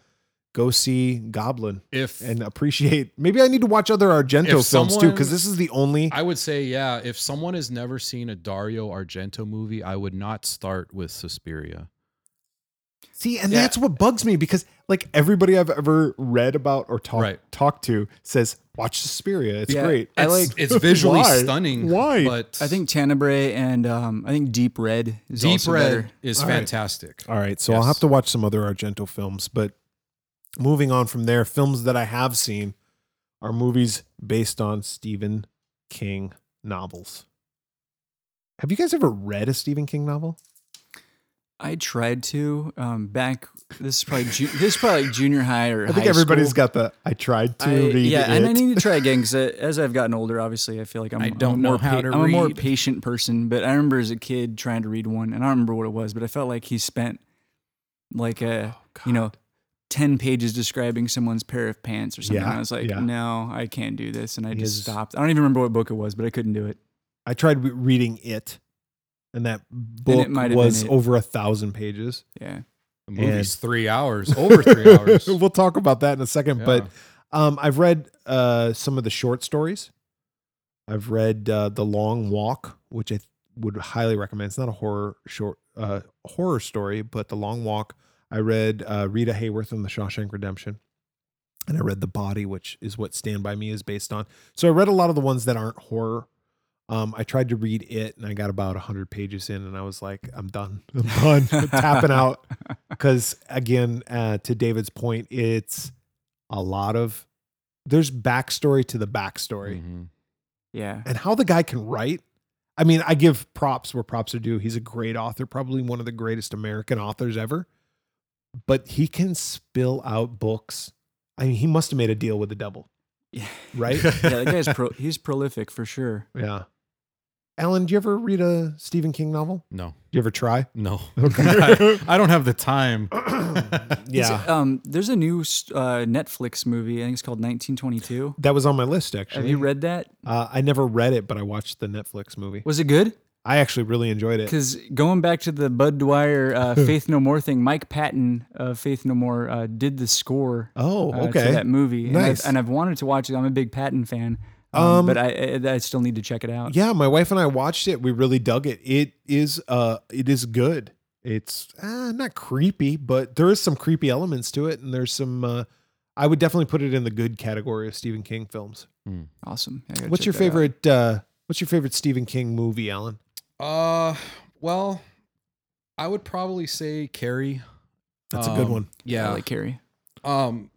go see Goblin. If and appreciate. Maybe I need to watch other Argento If films too, because this is the only. I would say, yeah, if someone has never seen a Dario Argento movie, I would not start with Suspiria. See, and Yeah. that's what bugs me because like everybody I've ever read about or talked Right. talked to says watch Suspiria. It's Yeah, great. I like- it's visually Why? stunning. Why? But I think Tenebrae and um, I think Deep Red is Deep also Red better. is All right. fantastic. All right, so I'll have to watch some other Argento films, but moving on from there, films that I have seen are movies based on Stephen King novels. Have you guys ever read a Stephen King novel? I tried to um, back. This is probably ju- this is probably like junior high or. I think high everybody's school. got the I tried to I- read yeah, it. and I need to try again because as I've gotten older, obviously, I feel like I'm, I don't a know more how to I'm a more patient person. But I remember as a kid trying to read one, and I don't remember what it was, but I felt like he spent like a you know. 10 pages describing someone's pair of pants or something. Yeah, and I was like, yeah. no, I can't do this. And I He just is- stopped. I don't even remember what book it was, but I couldn't do it. I tried re- reading it, and that book might have was over a thousand pages. Yeah. The movie's And- three hours, over three hours. we'll talk about that in a second. Yeah. But um, I've read uh, some of the short stories. I've read uh, The Long Walk, which I th- would highly recommend. It's not a horror short uh, horror story, but The Long Walk. I read uh, Rita Hayworth in The Shawshank Redemption. And I read The Body, which is what Stand By Me is based on. So I read a lot of the ones that aren't horror. Um, I tried to read it and I got about 100 pages in and I was like, I'm done. I'm done. Tapping out because again uh, to david's point it's a lot of there's backstory to the backstory Mhm. Yeah. and how the guy can write i mean i give props where props are due he's a great author probably one of the greatest american authors ever but he can spill out books i mean he must have made a deal with the devil Yeah. right yeah, that guy's pro- he's prolific for sure. yeah alan do you ever read a stephen king novel No, do you ever try no. I, I don't have the time. Yeah um, there's a new uh, Netflix movie. I think it's called 1922. that was on my list actually Have you read that? uh, i never read it but i watched the netflix movie Was it good? I actually really enjoyed it. Because going back to the Budd Dwyer uh, Faith No More thing, Mike Patton of Faith No More uh, did the score Oh, uh, okay. to that movie. And, Nice. I've, and I've wanted to watch it. I'm a big Patton fan, um, Um, but I, I I still need to check it out. yeah, my wife and I watched it. We really dug it. It is uh it is good. It's uh, not creepy, but there is some creepy elements to it and there's some uh I would definitely put it in the good category of Stephen King films. Awesome. What's your favorite uh what's your favorite Stephen King movie, Alan? Uh, well, I would probably say Carrie. That's a good Um, one. Yeah. I like Carrie. um,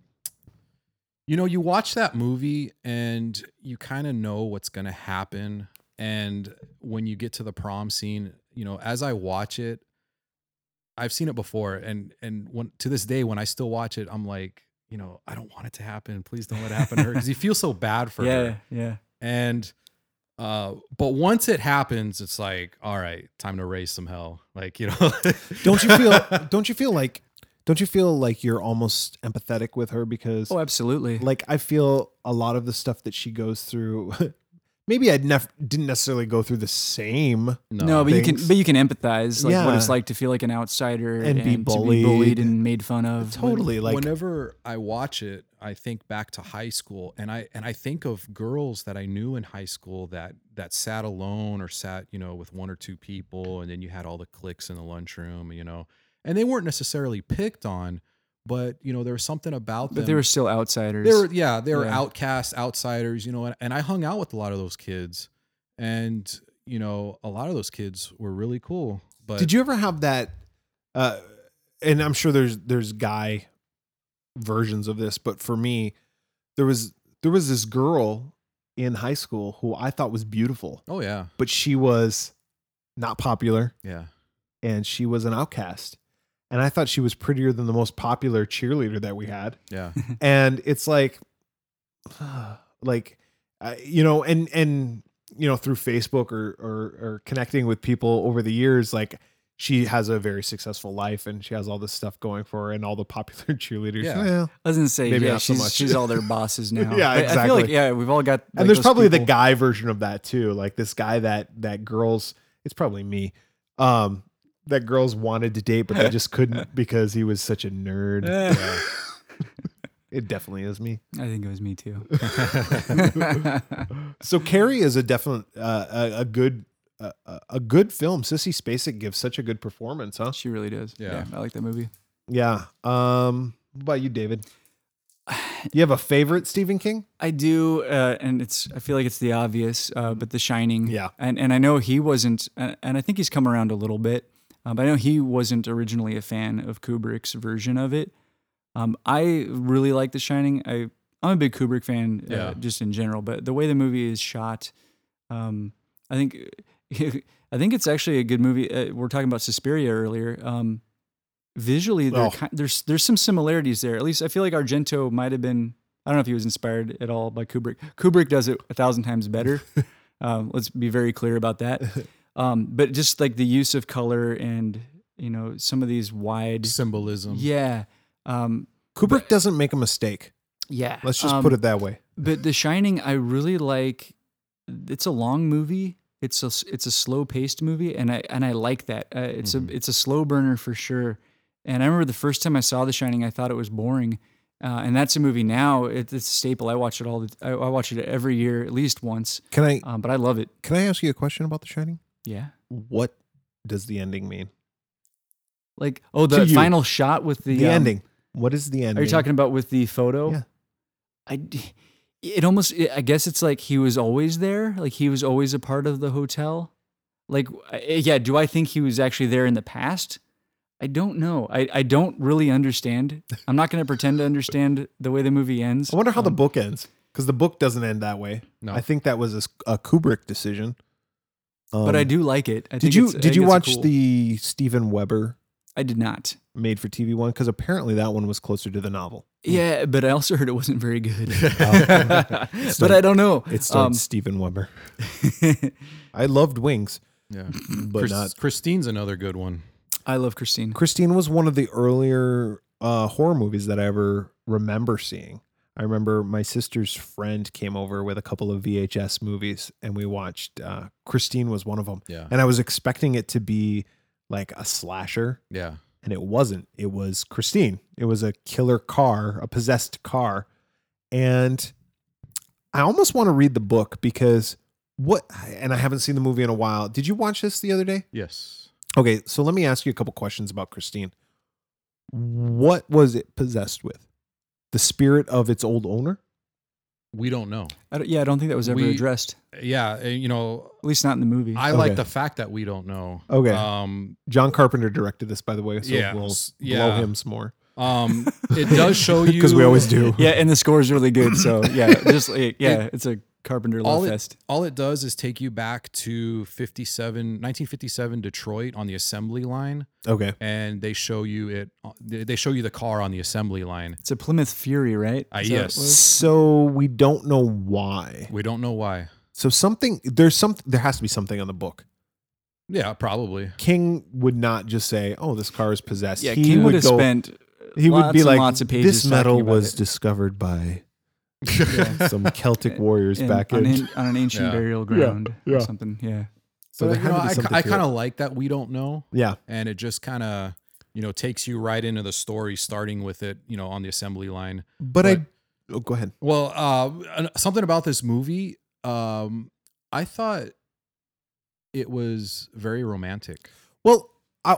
you know, you watch that movie and you kind of know what's going to happen. And when you get to the prom scene, you know, as I watch it, I've seen it before. And, and when, to this day, when I still watch it, I'm like, you know, I don't want it to happen. Please don't let it happen to her. Cause you feel so bad for Yeah, her. yeah. And uh but once it happens, it's like, all right, time to raise some hell. Like, you know. Don't you feel don't you feel like don't you feel like you're almost empathetic with her because Oh, absolutely. like I feel a lot of the stuff that she goes through maybe I never didn't necessarily go through the same no, but you can, but you can empathize, like what it's Yeah. like to feel like an outsider And be to bullied. bullied and made fun of. totally like whenever I watch it, I think back to high school and I and I think of girls that I knew in high school that that sat alone or sat, you know, with one or two people and then you had all the cliques in the lunchroom, you know. And they weren't necessarily picked on, but you know, there was something about them. But they were still outsiders. They were yeah, they were Yeah. outcasts, outsiders, you know, and, and I hung out with a lot of those kids. And, you know, a lot of those kids were really cool. But Did you ever have that? Uh, and I'm sure there's there's guy versions of this, but for me, there was there was this girl in high school who I thought was beautiful, Oh yeah. but she was not popular Yeah. and she was an outcast. And I thought she was prettier than the most popular cheerleader that we had. Yeah. and it's like like uh, you know and and you know through facebook or, or or connecting with people over the years like she has a very successful life and she has all this stuff going for her and all the popular cheerleaders Yeah. well, I was gonna say, Maybe yeah, not so much. she's all their bosses now. Yeah, I- I, feel exactly. like yeah, we've all got. like, and there's those probably the guy version of that too like this guy that that girls it's probably me um that girls wanted to date but they just couldn't because he was such a nerd it definitely is me I think it was me too. So Carrie is a definite uh, a, a good uh, a- a good film. Sissy Spacek gives such a good performance, huh? she really does. Yeah. Yeah. I like that movie. Yeah. Um. What about you, David? You have a favorite Stephen King? I do, uh, and it's. I feel like it's the obvious, uh, but The Shining. Yeah. and and I know he wasn't, uh, and I think he's come around a little bit. Uh, but I know he wasn't originally a fan of Kubrick's version of it. Um, I really like The Shining. I I'm a big Kubrick fan, uh, Yeah. just in general. But the way the movie is shot, um, I think I think it's actually a good movie. Uh, we're talking about Suspiria earlier. Um, visually, Oh. ki- there's there's some similarities there. At least I feel like Argento might have been. I don't know if he was inspired at all by Kubrick. Kubrick does it a thousand times better. um, let's be very clear about that. Um, but just like the use of color and you know some of these wide, Symbolism. yeah, um, Kubrick doesn't make a mistake. yeah. Let's just um, put it that way. But The Shining, I really like. It's a long movie. It's a it's a slow paced movie, and I and I like that. Uh, it's Mhm. a it's a slow burner for sure. And I remember the first time I saw The Shining, I thought it was boring. Uh, and that's a movie now. It, it's a staple. I watch it all. The, I, I watch it every year, at least once. Can I Um, but I love it. can I ask you a question about The Shining? Yeah. What does the ending mean? Like oh, the you. final shot with the The um, ending. What is the ending? Are you talking about with the photo? Yeah. I, it almost, I guess it's like he was always there. Like he was always a part of the hotel. Like, yeah, do I think he was actually there in the past? I don't know. I, I don't really understand. I'm not going to pretend to understand the way the movie ends. I wonder how the Um, book ends because the book doesn't end that way. No. I think that was a Kubrick decision. But I Um, do like it. I Did think you it's- did think you watch cool- the Steven Weber I did not. made for TV one? Because apparently that one was closer to the novel. Yeah, but I also heard it wasn't very good. Oh. but I don't know. It's starred Um, Steven Weber. I loved Wings, Yeah. but Chris- not. Christine's another good one. I love Christine. Christine was one of the earlier uh, horror movies that I ever remember seeing. I remember my sister's friend came over with a couple of VHS movies, and we watched. Uh, Christine was one of them, Yeah. and I was expecting it to be like a slasher, Yeah. and it wasn't. It was Christine. It was a killer car, a possessed car. And I almost want to read the book because what, and I haven't seen the movie in a while. Did you watch this the other day? Yes. Okay, so let me ask you a couple questions about Christine. What was it possessed with? The spirit of its old owner? We don't know. I don't, yeah, I don't think that was ever We- addressed. Yeah. uh, You know, At least not in the movie. I like Okay. the fact that we don't know. Okay. Um, John Carpenter directed this, by the way, so Yeah, we'll s- blow yeah. him some more. um, it does show you Because we always do. yeah, and the score is really good. So yeah, just like, yeah, it's a Carpenter all love it, fest. all it does is take you back to 57 1957 Detroit on the assembly line Okay. and they show you it uh, they they show you the car on the assembly line It's a Plymouth Fury, right? Uh, Is that what it yes. So we don't know why. we don't know why So something there's some there has to be something on the book. yeah probably King would not just say, "Oh, this car is possessed." Yeah, he King would would have go. spent. he would be and like, lots of pages "This metal was it. discovered by Yeah. some Celtic warriors in- back on, in." an- on an ancient Yeah. burial ground yeah. or something. Yeah. So but you know had to be I, I kind of like that we don't know yeah. and it just kind of you know takes you right into the story starting with it you know on the assembly line But, I oh, go ahead. well uh something about this movie um i thought it was very romantic Well, I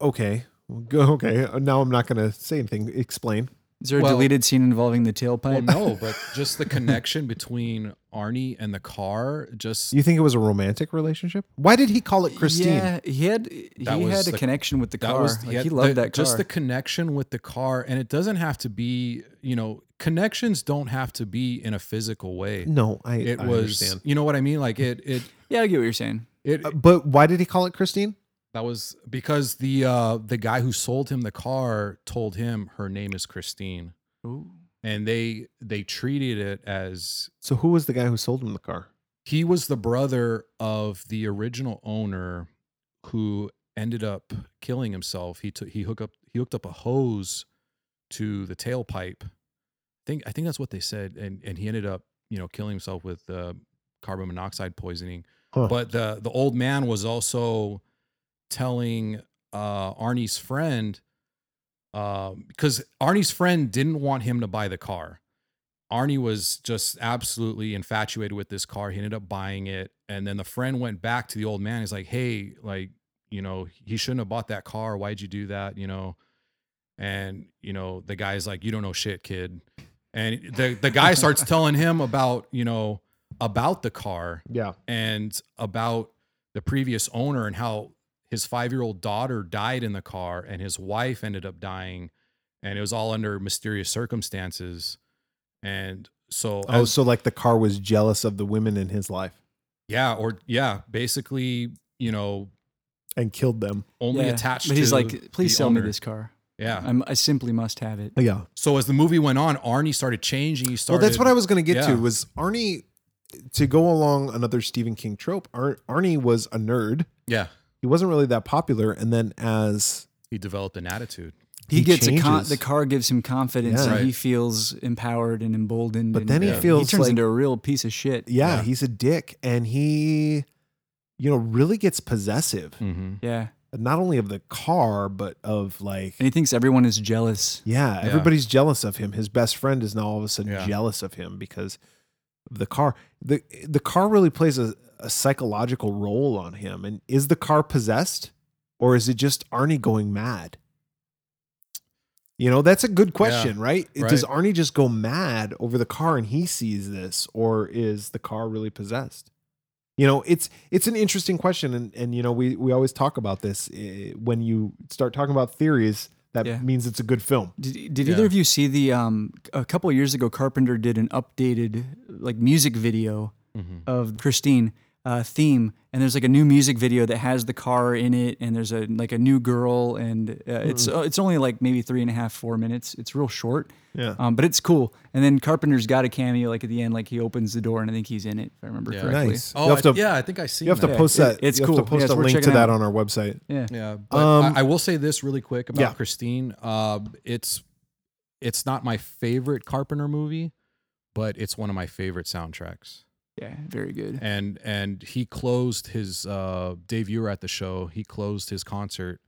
okay. Go okay. Now I'm not going to say anything. Explain. Is there a Well- deleted scene involving the well tailpipe? no but just the connection between arnie and the car just You think it was a romantic relationship? Why did he call it Christine? Yeah, he had he That was had a the- connection with the car. was Like, yeah, he loved the- that car. just the connection with the car and it doesn't have to be you know connections don't have to be in a physical way No, I, it I was understand. you know what i mean like it it yeah, I get what you're saying. it Uh, but why did he call it Christine? That was because the uh the guy who sold him the car told him her name is christine Ooh. and they they treated it as So who was the guy who sold him the car? he was the brother of the original owner who ended up killing himself he took he hooked up he hooked up a hose to the tailpipe i think i think that's what they said and and he ended up you know killing himself with uh, carbon monoxide poisoning Huh. but the the old man was also telling uh arnie's friend um because arnie's friend didn't want him to buy the car Arnie was just absolutely infatuated with this car. He ended up buying it. And then the friend went back to the old man. He's like, hey, like, you know, he shouldn't have bought that car. Why'd you do that? You know? And, you know, the guy's like, you don't know shit, kid. And the, the guy starts telling him about, you know, about the car Yeah. and about the previous owner and how his five year old daughter died in the car and his wife ended up dying. and it was all under mysterious circumstances. And so, Oh, as- so like the car was jealous of the women in his life yeah, or yeah, basically, you know, and killed them. only Yeah. attached. But he's to like, please the sell me this car. Yeah. I'm, I simply must have it. Yeah. So as the movie went on, Arnie started changing. He Well, that's what I was going to get yeah. to. Was Arnie to go along another Stephen King trope? Ar- Arnie was a nerd. Yeah, He wasn't really that popular, and then as he developed an attitude. He, He gets a con- the car gives him confidence Yeah. and Right. he feels empowered and emboldened. But and, then he uh, feels turns like- into a real piece of shit. yeah, Yeah. he's a dick, and he, you know, really gets possessive. Mm-hmm. Yeah. Not only of the car, but of like, And he thinks everyone is jealous. yeah, everybody's jealous of him. His best friend is now all of a sudden Yeah. jealous of him because of the car. the The car really plays a, a psychological role on him. And is the car possessed, or is it just Arnie going mad? You know, that's a good question, right? Does Arnie just go mad over the car and he sees this, or is the car really possessed? You know, it's it's an interesting question, and and you know we we always talk about this eh, when you start talking about theories. That Yeah. means it's a good film. Did, did Yeah. either of you see the um a couple of years ago Carpenter did an updated like music video Mm-hmm. of Christine uh, theme and there's like a new music video that has the car in it and there's a like a new girl and uh, it's uh, it's only like maybe three and a half four minutes it's real short Yeah. um, but it's cool and then Carpenter's got a cameo like at the end like he opens the door and I think he's in it if I remember Yeah. correctly Nice. Oh, You have I- yeah, I think I see. you have to Yeah, post it- that. it's you cool. have to post Yeah, it's a worth link to checking that out. on our website. yeah Yeah, but Um, I, I will say this really quick about Yeah. Christine. Uh, it's it's not my favorite Carpenter movie, but it's one of my favorite soundtracks. Yeah very good And and he closed his uh, Dave. You were at the show. He closed his concert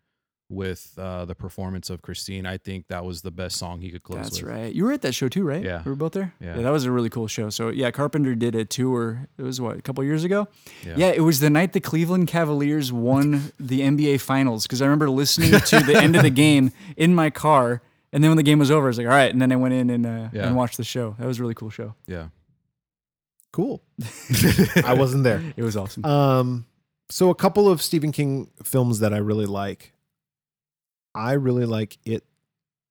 with uh, the performance of Christine. I think that was the best song he could close That's with. right. You were at that show too, right? Yeah. We were both there? Yeah. that was a really cool show. So, yeah, Carpenter did a tour. It was what, a couple years ago? Yeah. Yeah. it was the night the Cleveland Cavaliers won the NBA Finals because I remember listening to the end of the game in my car. And then when the game was over, I was like, all right. And then I went in and, uh, Yeah. and watched the show. That was a really cool show. Yeah. Cool. I wasn't there. It was awesome. Um, so a couple of Stephen King films that I really like. I really like It,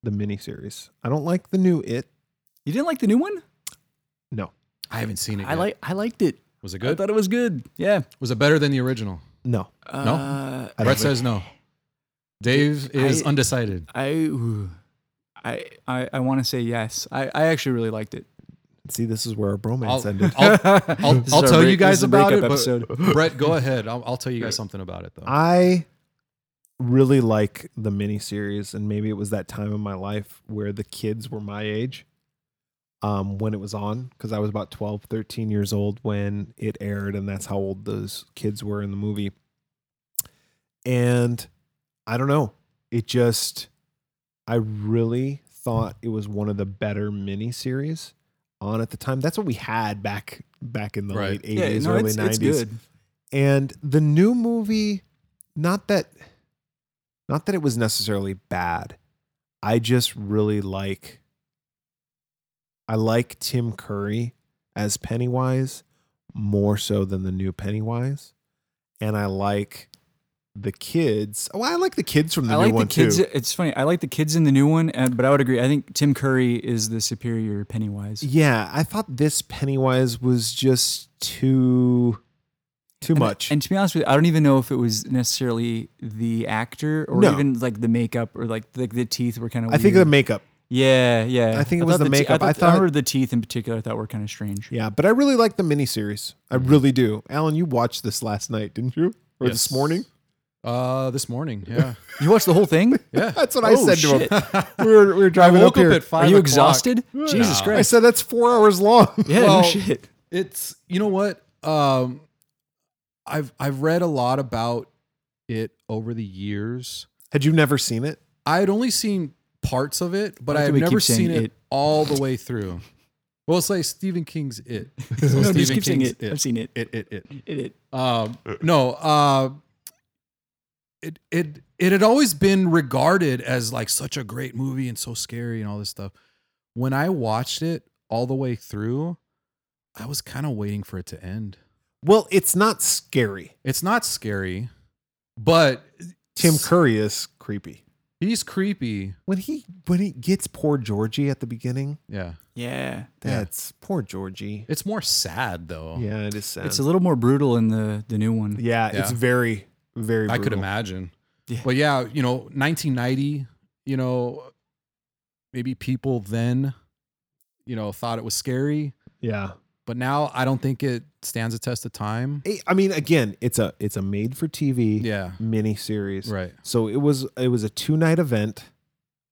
the miniseries. I don't like the new It. you didn't like the new one? No, I haven't seen it. I yet. like. I liked it. Was it good? I thought it was good. Yeah. Was it better than the original? no. Uh, I Bret think- says no. Dave is I- undecided. I, I, I, I want to say yes. I, I actually really liked it. See, this is where our bromance I'll, ended. I'll, I'll, I'll tell break- you guys is about it. breakup But episode. Bret, go ahead. I'll, I'll tell you guys something about it though. I really like the miniseries, and maybe it was that time in my life where the kids were my age um, when it was on, because I was about 12, 13 years old when it aired, and that's how old those kids were in the movie. And I don't know, it just, I really thought it was one of the better miniseries on at the time. That's what we had back back in the Right. late 80s, yeah, no, early 90s and the new movie not that not that it was necessarily bad i just really like i like tim curry as pennywise more so than the new pennywise and i like the kids oh i like the kids from the I new like the one kids. too It's funny. I like the kids in the new one, uh, but I would agree. I think Tim Curry is the superior Pennywise. yeah i thought this pennywise was just too too And- much And to be honest with you, I don't even know if it was necessarily the actor or No. even like the makeup or like the, the teeth were kind of. i think the makeup Yeah, yeah. I think it was thought the te- makeup. I I, thought- remember the teeth in particular. I thought were kind of strange. Yeah, but I really like the miniseries. I mm. really do. Alan, you watched this last night, didn't you? Or this morning? Uh, this morning. Yeah. You watched the whole thing? Yeah. That's what I Oh, said to shit. him. We were, we were driving woke up here. up at five. Are you o'clock. exhausted? Jesus No. I Christ! said that's four hours long. Yeah, Well, no shit. It's you know what? Um, I've I've read a lot about it over the years. Had you never seen it? I had only seen parts of it, but I like I the had way you never saying seen it, it. all the way through. Well, it's like Stephen King's It. So No, just Stephen keep saying King's it. I've seen it. It, it, it. It, it. Um, no, uh, it it it had always been regarded as like such a great movie and so scary and all this stuff. When I watched it all the way through, I was kind of waiting for it to end. Well, it's not scary. It's not scary, but Tim Curry is creepy. He's creepy. when he when he gets poor Georgie at the beginning. Yeah. Yeah. Yeah. That's poor Georgie. It's more sad though. Yeah, it is sad. It's a little more brutal in the the new one. yeah, it's Yeah. Very very. I could imagine. Yeah. But yeah, you know, 1990, you know, maybe people then, you know, thought it was scary, Yeah, but now I don't think it stands a test of time. I- I mean, again, it's a it's a made for TV Yeah. mini series. Right. So it was it was a two night event,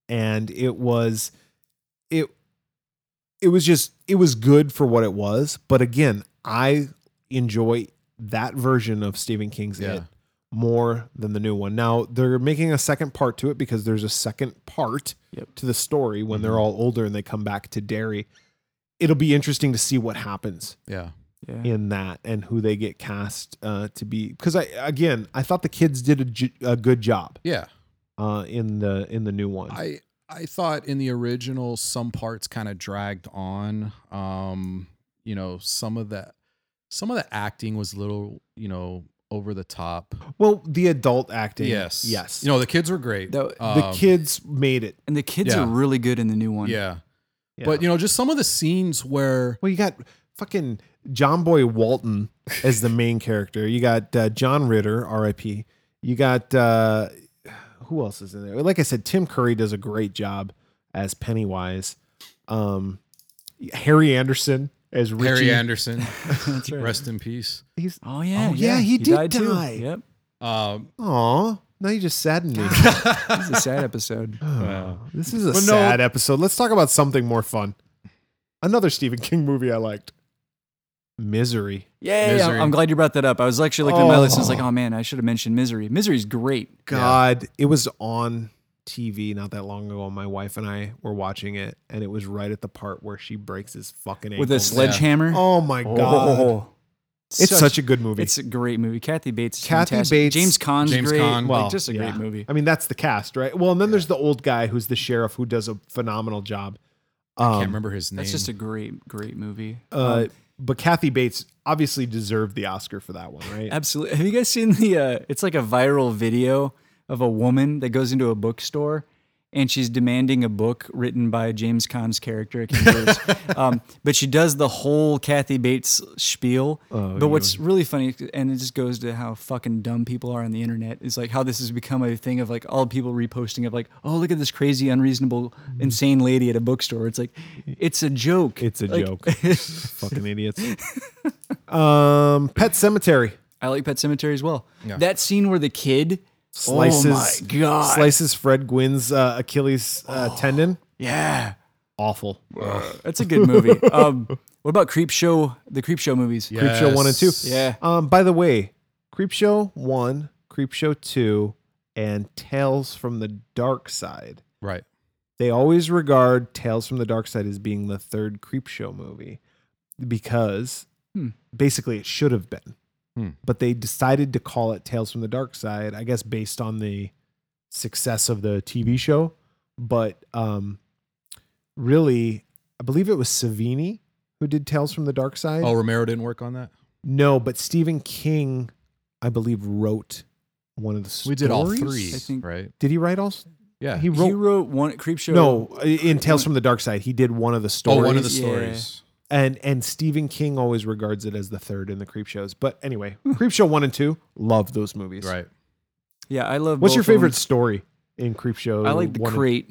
and it was it it was just it was good for what it was. But again, I enjoy that version of Stephen King's Yeah. It more than the new one. Now they're making a second part to it because there's a second part Yep. to the story when they're Mhm. all older and they come back to Derry. It'll be interesting to see what happens Yeah. Yeah. in that and who they get cast uh, to be. Because I again, I thought the kids did a, ju- a good job Yeah. uh, in the in the new one. I I thought in the original some parts kind of dragged on. Um, you know, some of that some of the acting was a little, you know, over the top. well, the adult acting, Yes. yes, You know, the kids were great. That- the Um, kids made it. and the kids Yeah. are really good in the new one. Yeah. Yeah. But you know, just some of the scenes where well, you got fucking John Boy Walton as the main character. You got uh, John Ritter, R.I.P. You got uh, who else is in there? Like I said, Tim Curry does a great job as Pennywise. Um, Harry Anderson as Richie. Harry Anderson, That's right. rest in peace. He's Oh yeah. Oh, yeah, he did died too. die. Yep. Um, Aw, now you just saddened me. this is a sad episode. Oh, this is a But no- sad episode. Let's talk about something more fun. Another Stephen King movie I liked. Misery. Yeah, Misery. I'm glad you brought that up. I was actually looking at my list and I was like, Oh. oh man, I should have mentioned Misery. Misery's great. God, it was on TV not that long ago. My wife and I were watching it, and it was right at the part where she breaks his fucking ankle. With a sledgehammer. Oh my god, Oh. it's such, a good movie. It's a great movie. Kathy Bates. Is Kathy fantastic. Bates- James Caan's James great. Caan. Like, just a yeah. great movie. I mean, that's the cast, right? Well, and then there's the old guy who's the sheriff who does a phenomenal job. I Um, can't remember his name. That's just a great, great movie. Uh, Um, but Kathy Bates obviously deserved the Oscar for that one, right? absolutely. Have you guys seen the? Uh, it's like a viral video of a woman that goes into a bookstore and she's demanding a book written by James Caan's character. I can't remember his- um, but she does the whole Kathy Bates spiel. Oh, but what's really funny, and it just goes to how fucking dumb people are on the internet, is like how this has become a thing of like all people reposting of like, oh, look at this crazy, unreasonable, insane lady at a bookstore. It's like, it's a joke. It's a Like- joke. Fucking idiots. um, Pet Sematary I like Pet Sematary as well. Yeah. That scene where the kid slices Oh my god! slices Fred Gwynne's uh, Achilles uh, tendon. yeah, Awful. that's a good movie. um, what about Creepshow? The Creepshow movies. Yeah. Creepshow one and two. Yeah. Um, by the way, Creep Show one, Creepshow two, and Tales from the Darkside. right. They always regard Tales from the Darkside as being the third Creepshow movie because Hmm. basically it should have been. Hmm. But they decided to call it Tales from the Darkside, I guess based on the success of the TV show. But um, really, I believe it was Savini who did Tales from the Darkside. Oh, Romero didn't work on that. No, but Stephen King, I believe, wrote one of the stories. We did all three, I think- right? Did he write all? Yeah. He He wrote. wrote one Creepshow. no, in Tales from the Darkside, he did one of the oh, stories. one of the Yeah. Stories. and and Stephen King always regards it as the third in the Creepshows. But anyway, Creepshow one and two, love those movies. Right. Yeah, I love. What's your both of them. favorite story in Creepshow? I like the one and- crate.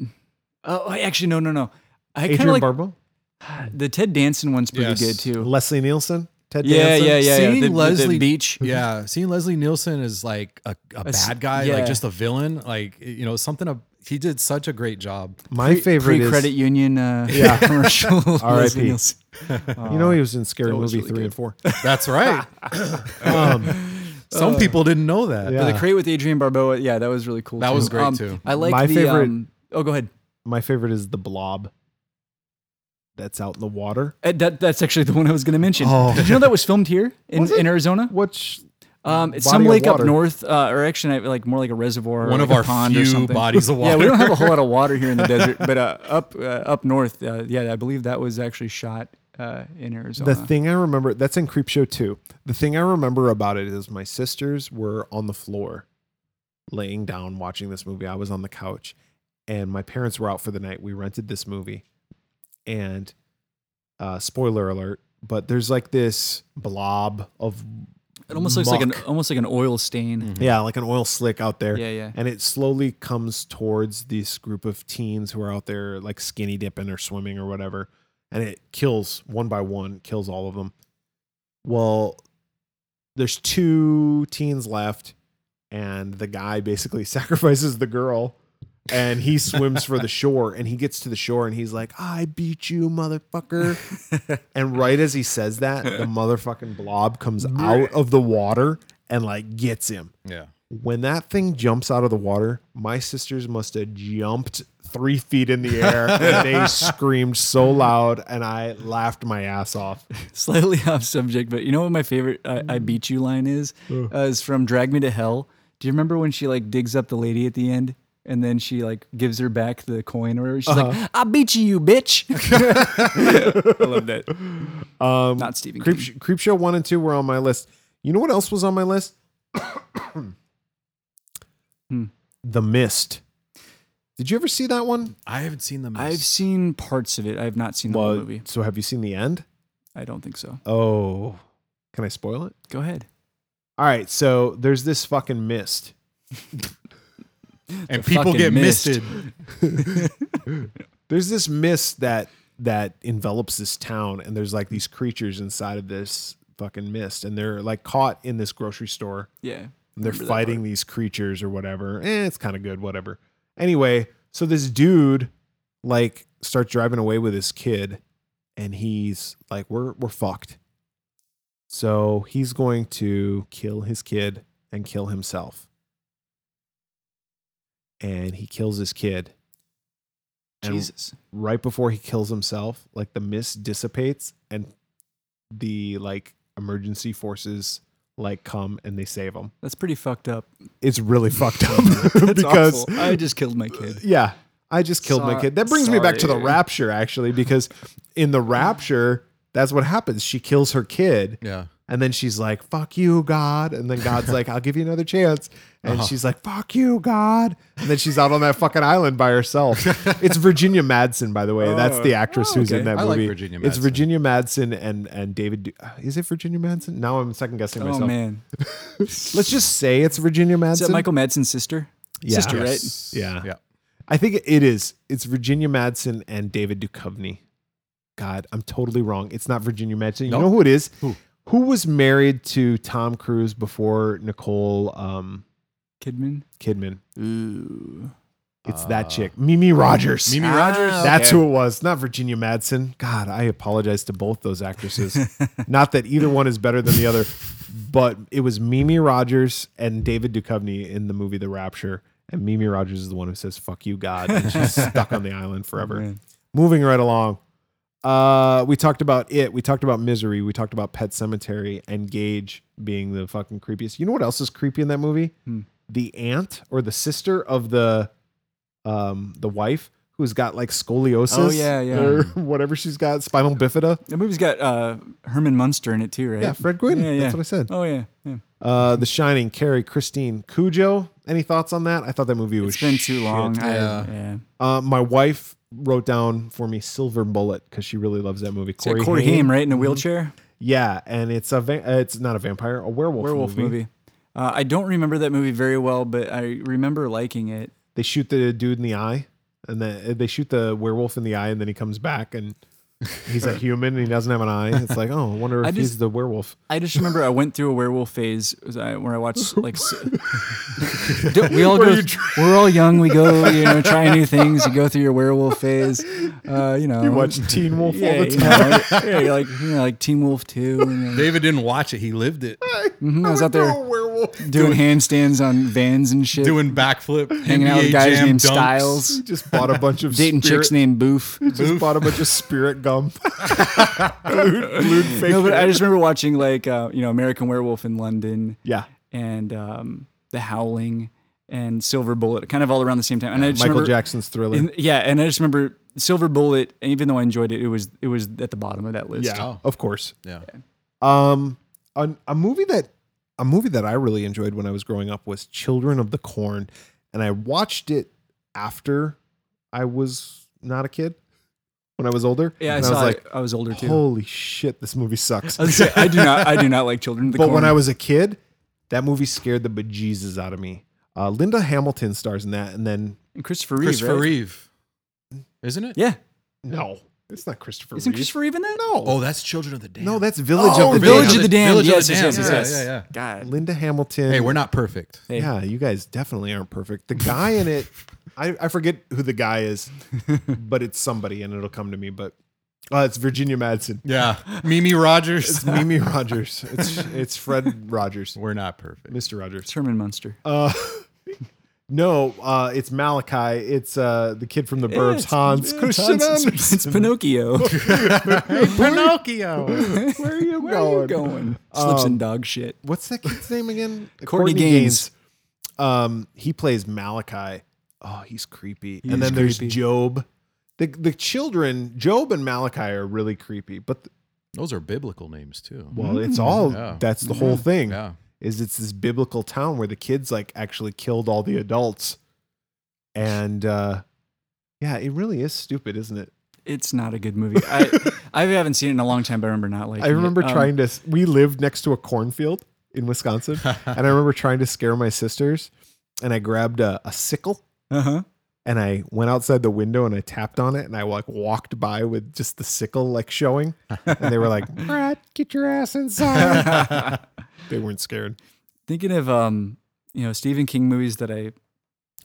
Oh, actually, no, no, no. I kind Adrienne of like Barbeau, the Ted Danson one's pretty Yes. good too. Leslie Nielsen, Ted Yeah, Danson. yeah, yeah, yeah. Seeing The, the- the Leslie- beach. Yeah. Seeing Leslie Nielsen as like a, a s- bad guy, yeah. like just a villain, like, you know, something of, he did such a great job. My favorite Pre is credit union. Uh, Yeah. commercial. R.I.P.. Leslie you know he was in Scary was Movie really three good. and four. That's right. Um, Some people didn't know that. Yeah. But the crate with Adrienne Barbeau. Yeah, that was really cool. That too. was great, Um, too. I like My the. favorite- Um, oh, go ahead. my favorite is the Blob. That's out in the water. Uh, that, that's actually the one I was going to mention. Oh. Did you know that was filmed here in, in Arizona? Which Um, it's some lake up north, uh, or actually like more like a reservoir, or One like of a our pond or few something. bodies of water. Yeah, we don't have a whole lot of water here in the desert, but uh, up uh, up north, uh, yeah, I believe that was actually shot uh, in Arizona. The thing I remember that's in Creepshow 2. The thing I remember about it is my sisters were on the floor laying down watching this movie. I was on the couch and my parents were out for the night. We rented this movie, and uh, spoiler alert, but there's like this blob of It almost looks like an almost like an oil stain. yeah, like an oil slick out there. Yeah, yeah. And it slowly comes towards this group of teens who are out there like skinny dipping or swimming or whatever. And it kills one by one, kills all of them. Well, there's two teens left, and the guy basically sacrifices the girl and he swims for the shore and he gets to the shore and he's like, I beat you, motherfucker. and right as he says that, the motherfucking blob comes out of the water and like gets him Yeah. when that thing jumps out of the water, my sisters must have jumped three feet in the air and they screamed so loud and I laughed my ass off. Slightly off subject, but you know what my favorite I, I beat you line is? Uh, is from Drag Me to Hell. Do you remember when she like digs up the lady at the end? And then she like gives her back the coin or whatever. She's like, I beat you, you bitch. I love that. Um, Not Stephen Creep, King. Creepshow 1 and 2 were on my list. You know what else was on my list? Hmm. The Mist. Did you ever see that one? I haven't seen the mist. I've seen parts of it. I have not seen the whole Well, movie. so have you seen the end? I don't think so. Oh, can I spoil it? Go ahead. All right, so there's this fucking mist. and people get mist. misted. there's this mist that that envelops this town and there's like these creatures inside of this fucking mist and they're like caught in this grocery store Yeah. and they're fighting these creatures or whatever eh, it's kind of good whatever anyway so this dude like starts driving away with his kid and he's like we're we're fucked so he's going to kill his kid and kill himself and he kills his kid and Jesus. right before he kills himself, like the mist dissipates and the like emergency forces like come and they save him. That's pretty fucked up. It's really fucked up because awful. I just killed my kid. Uh, yeah, I just killed my kid. That brings me back to the rapture actually because in the rapture that's what happens. She kills her kid Yeah. and then she's like, "Fuck you, God." And then God's like, "I'll give you another chance." And Uh-huh. she's like, "Fuck you, God." And then she's out on that fucking island by herself. it's Virginia Madsen, by the way. That's the actress oh, who's in that I like movie. Virginia It's Virginia Madsen and and David. Du- uh, Is it Virginia Madsen? Now I'm second guessing myself. Oh myself. man. Let's just say it's Virginia Madsen. Is that Michael Madsen's sister? Yeah. Sister, right? Yeah. Yeah. I think it is. It's Virginia Madsen and David Duchovny. God, I'm totally wrong. It's not Virginia Madsen. You No. know who it is? Who? Who was married to Tom Cruise before Nicole um, Kidman. Kidman? Ooh. It's that Uh, chick, Mimi Rogers. Mimi Ah, Rogers. That's okay. who it was, not Virginia Madsen. God, I apologize to both those actresses. not that either one is better than the other, but it was Mimi Rogers and David Duchovny in the movie The Rapture. And Mimi Rogers is the one who says "fuck you, God," and she's stuck on the island forever. Man. Moving right along. Uh, we talked about it. We talked about Misery. We talked about Pet Sematary and Gage being the fucking creepiest. You know what else is creepy in that movie? Hmm. The aunt or the sister of the um the wife who's got like scoliosis. Oh, yeah, yeah. Or whatever she's got, spinal bifida. The movie's got uh, Herman Munster in it too, right? Yeah, Fred Gwynne. Yeah, yeah. That's what I said. Oh yeah. yeah. Uh, The Shining, Carrie, Christine, Cujo. Any thoughts on that? I thought that movie was It's been too shit. long. I- Yeah. yeah. Uh, my wife wrote down for me Silver Bullet because she really loves that movie. It's Corey Haim, right, in a wheelchair. Yeah, and it's a va- uh, it's not a vampire, a werewolf, Werewolf movie. Uh, I don't remember that movie very well, but I remember liking it. They shoot the dude in the eye, and then they shoot the werewolf in the eye, and then he comes back and he's a human and he doesn't have an eye. It's like, oh, I wonder if I he's the werewolf. I just remember I went through a werewolf phase was I- where I watched like Don't- we all Where go. you we're all young. We go, you know, try new things. You go through your werewolf phase. Uh, you know, You watch Teen Wolf yeah, all the you time. know, yeah, like you know, like Teen Wolf two. You know. David didn't watch it. He lived it. Mhm, I was out They're there a werewolf. doing handstands on vans and shit, Doing backflip. hanging out with guys named dunks. Stiles, just bought a bunch of dating spirit, chicks named Boof. Just bought a bunch of spirit gum. glued, glued fake No, but I just remember watching like uh, you know American Werewolf in London yeah, and um, The Howling and Silver Bullet, kind of all around the same time. And I just Michael remember, Jackson's Thriller. and- yeah, and I just remember Silver Bullet. Even though I enjoyed it, it was it was at the bottom of that list. yeah, of course. Yeah. Um, a, a movie that a movie that I really enjoyed when I was growing up was Children of the Corn, and I watched it after I was not a kid. When I was older, Yeah, I And saw was like, it. I was older too. holy shit, this movie sucks. I, was say, I do not. I do not like Children of the but Corn. But when I was a kid, that movie scared the bejesus out of me. Uh, Linda Hamilton stars in that, and then And Christopher Reeve. Christopher right? Reeve, isn't it? Yeah, no, it's not Christopher. isn't Reeve. Christopher Reeve in that? No, Oh, that's Children of the Damned. no, that's Village Oh, of the Village Damned. of the Damned. Village Yes, of the yes, Damned. yes, Yeah, yes. yeah, yeah. God. Linda Hamilton. Hey, we're not perfect. Hey. Yeah, you guys definitely aren't perfect. The guy in it, I, I forget who the guy is, but it's somebody, and it'll come to me. But uh, it's Virginia Madsen. Yeah, Mimi Rogers. It's Mimi Rogers. It's it's Fred Rogers, we're not perfect. Mr. Rogers. Herman Munster. Uh, no, uh, it's Malachi. It's uh, the kid from the Yeah, Burbs, it's- Hans yeah, Christian Hans, Andersen. it's, it's Pinocchio. Pinocchio. Where are you Where going? are you going? Slips Um, in dog shit. What's that kid's name again? Courtney Gaines. Um, he plays Malachi. Oh, he's creepy. He and is then there's creepy. Job. The the children, Job and Malachi are really creepy. But Those are biblical names too. well, it's all Yeah. that's the whole thing. Yeah. Is it's this biblical town where the kids like actually killed all the adults. And uh yeah, it really is stupid, isn't it? It's not a good movie. I I haven't seen it in a long time, but I remember not liking I remember it. Um, trying to. We lived next to a cornfield in Wisconsin, and I remember trying to scare my sisters. And I grabbed a, a sickle Uh huh. And I went outside the window and I tapped on it and I like walked by with just the sickle like showing, and they were like, "Brad, get your ass inside." they weren't scared. Thinking of um, you know, Stephen King movies that I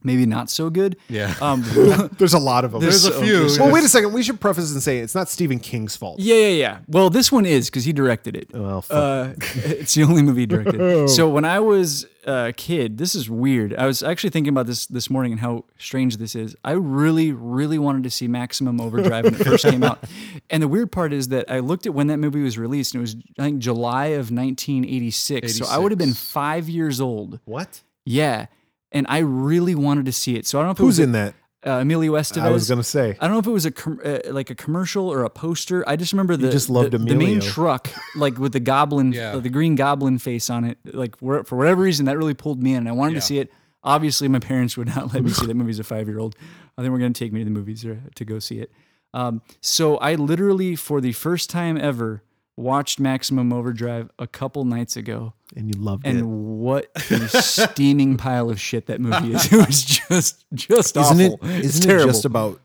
maybe not so good. Yeah. Um, There's a lot of them. There's a few. there's well, wait a second. We should preface and say it's not Stephen King's fault. yeah, yeah, yeah. Well, this one is because he directed it. Well, fuck. Uh, it's the only movie he directed. So when I was a kid, this is weird. I was actually thinking about this this morning and how strange this is. I really, really wanted to see Maximum Overdrive when it first came out. And the weird part is that I looked at when that movie was released, and it was I think July of 1986. So I would have been five years old. what? Yeah. And I really wanted to see it. So I don't know if Who's it was in that? uh, Emilio Estevez. I was gonna say. I don't know if it was a com- uh, like a commercial or a poster. I just remember the just loved the, the main truck, like with the goblin, Yeah. the green goblin face on it. Like where, for whatever reason, that really pulled me in. and I wanted Yeah. to see it. Obviously, my parents would not let me see that movie as a five year old. I think we're going to take me to the movies or, to go see it. Um, so I literally, for the first time ever, watched Maximum Overdrive a couple nights ago, And you loved and it. And what a steaming pile of shit that movie is. It was just, just Isn't awful. It's Isn't it just about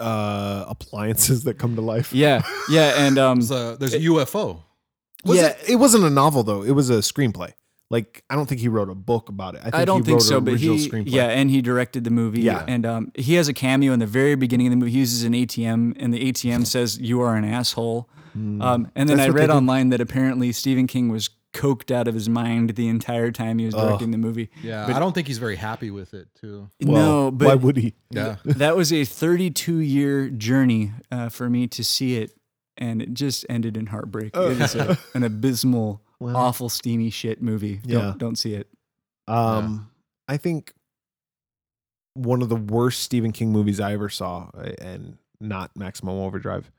uh appliances that come to life? Yeah, yeah, and um, There's a, there's a UFO. Was yeah, it, it wasn't a novel though. It was a screenplay. Like I don't think he wrote a book about it. I, think I don't he think wrote so, but he, screenplay. yeah, and he directed the movie. Yeah. and um, he has a cameo in the very beginning of the movie. He uses an ATM, and the ATM says, "You are an asshole." Um, and then That's I read online that apparently Stephen King was coked out of his mind the entire time he was directing the movie. Yeah. But- I don't think he's very happy with it too. Well, no, but why would he? Yeah. that was a 32 year journey uh, for me to see it, and it just ended in heartbreak. It is a, an abysmal, Well. awful, steamy shit movie. Yeah. Don't, don't see it. Um, I think one of the worst Stephen King movies I ever saw, and not Maximum Overdrive.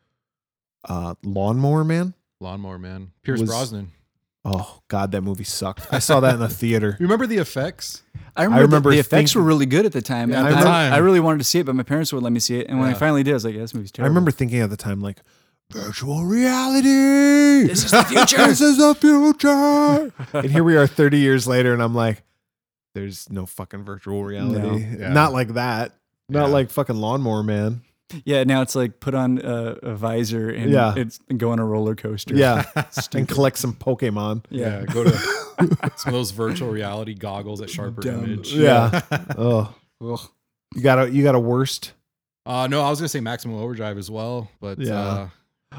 Uh, Lawnmower Man. Lawnmower Man. Pierce Was- Brosnan. Oh God, that movie sucked. I saw that in the theater. You remember the effects? I remember, remember the, the effects thinking- were really good at the time. Yeah, and at the I, time. I really wanted to see it, but my parents wouldn't let me see it. And when I finally did, I was like, yeah, "This movie's terrible." I remember thinking at the time, like, virtual reality. This is the future. this is the future. and here we are 30 years later, and I'm like, there's no fucking virtual reality. Yeah. Not like that. Not Yeah. like fucking Lawnmower Man. Yeah, now it's like put on a, a visor and Yeah. it's and go on a roller coaster. Yeah. and collect some Pokemon. yeah. Go to some of those virtual reality goggles at Sharper Dumb. Image. Yeah. oh, Ugh. you got a you got a worst. Uh, no, I was gonna say Maximum Overdrive as well, but Yeah. uh,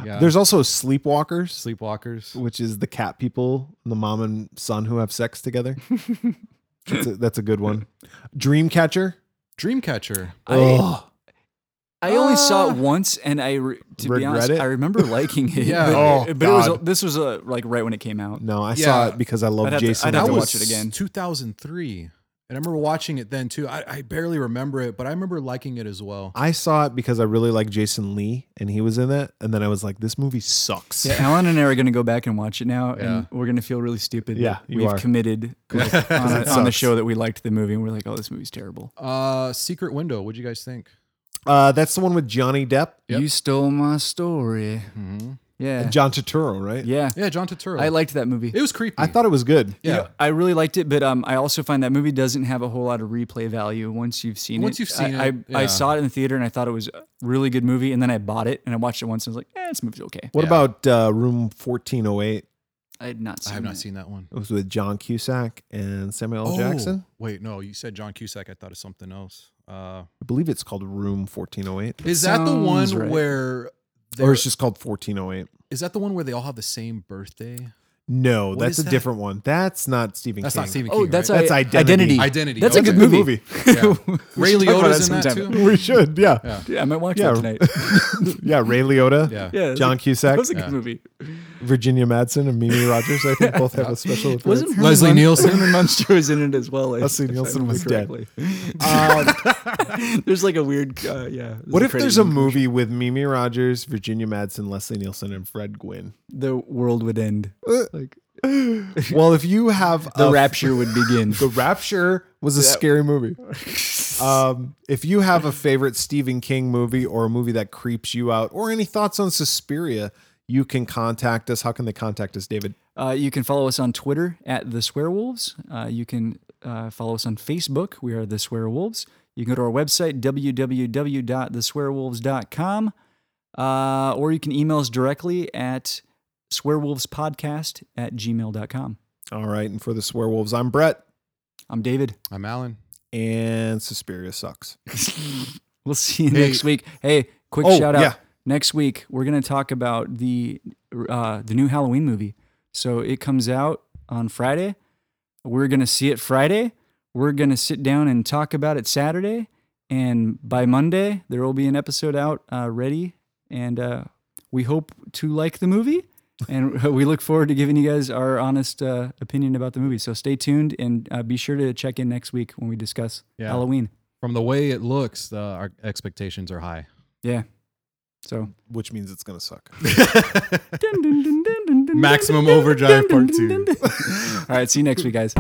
yeah. There's also Sleepwalkers, Sleepwalkers. which is the cat people, the mom and son who have sex together. that's, a, that's a good one. Dreamcatcher. Dreamcatcher. I, Ugh. I only saw Ah. it once, and I re- to be honest, it? I remember liking it. Yeah. but, Oh, but it was this was uh, like right when it came out. No, I saw it because I love I'd have to- Jason. I'd have to watch it again. 2003. And I remember watching it then too. I, I barely remember it, but I remember liking it as well. I saw it because I really like Jason Lee and he was in it. And then I was like, this movie sucks. Yeah, Alan and I are going to go back and watch it now, Yeah. and we're going to feel really stupid. that Yeah, you we've are. committed on, on the show that we liked the movie, and we're like, "Oh, this movie's terrible." Uh, Secret Window. What'd you guys think? Uh, that's the one with Johnny Depp, Yep. You stole my story. hmm Yeah. John Turturro, right? Yeah. Yeah, John Turturro. I liked that movie. it was creepy. I thought it was good. yeah. You know, I really liked it, but um, I also find that movie doesn't have a whole lot of replay value once you've seen it. Once you've seen I, it, I, I yeah. saw it in the theater and I thought it was a really good movie, and then I bought it and I watched it once and I was like, eh, this movie's okay. What Yeah. about uh, Room 1408? I had not I have not it. seen that one. It was with John Cusack and Samuel L. Oh, Jackson. Wait, no, you said John Cusack. I thought of something else. Uh, I believe it's called Room 1408. is that the one Sounds right. where? Or they're- it's just called 1408. Is that the one where they all have the same birthday? No, What that's is a that? different one. That's not Stephen That's King. not Stephen Oh, King. that's, right? That's I- Identity. Identity. That's a okay. good Good movie. Yeah. Ray should talk about Liotta's that in that sometime. too. we should, yeah. Yeah. Yeah, I might watch Yeah. that tonight. Yeah, Ray Liotta, Yeah. yeah, John that Cusack, was a good Yeah. movie. Virginia Madsen, and Mimi Rogers. I think both have a special appearance. Wasn't Herman Leslie Mun- Nielsen? Herman Munster was in it as well. if- Leslie if I Nielsen remember was dead. correctly. Um, there's like a weird, uh, yeah. what if there's a conclusion. movie with Mimi Rogers, Virginia Madsen, Leslie Nielsen, and Fred Gwynne? The world would end. Like Well, if you have the a- rapture would begin. The Rapture was a Yeah. scary movie. Um, if you have a favorite Stephen King movie or a movie that creeps you out, or any thoughts on Suspiria, you can contact us. How can they contact us, David? Uh, you can follow us on Twitter at the Swearwolves. Uh, you can uh, follow us on Facebook. We are the Swearwolves. You can go to our website www.theswearwolves.com, uh, or you can email us directly at swearwolvespodcast at gmail.com. All right. And for the Swearwolves, I'm Bret, I'm David. I'm Alan. and Suspiria sucks. We'll see you Hey. next week. Hey, quick Oh, shout out. yeah. Next week we're gonna talk about the uh, the new Halloween movie. So it comes out on Friday. We're gonna see it Friday. We're gonna sit down and talk about it Saturday. And by Monday there will be an episode out uh, ready. And uh, we hope to like the movie. and we look forward to giving you guys our honest uh, opinion about the movie. So stay tuned and uh, be sure to check in next week when we discuss Yeah. Halloween. From the way it looks, our expectations are high. Yeah. So Which means it's going to suck. Maximum Overdrive Part 2. All right, see you next week, guys.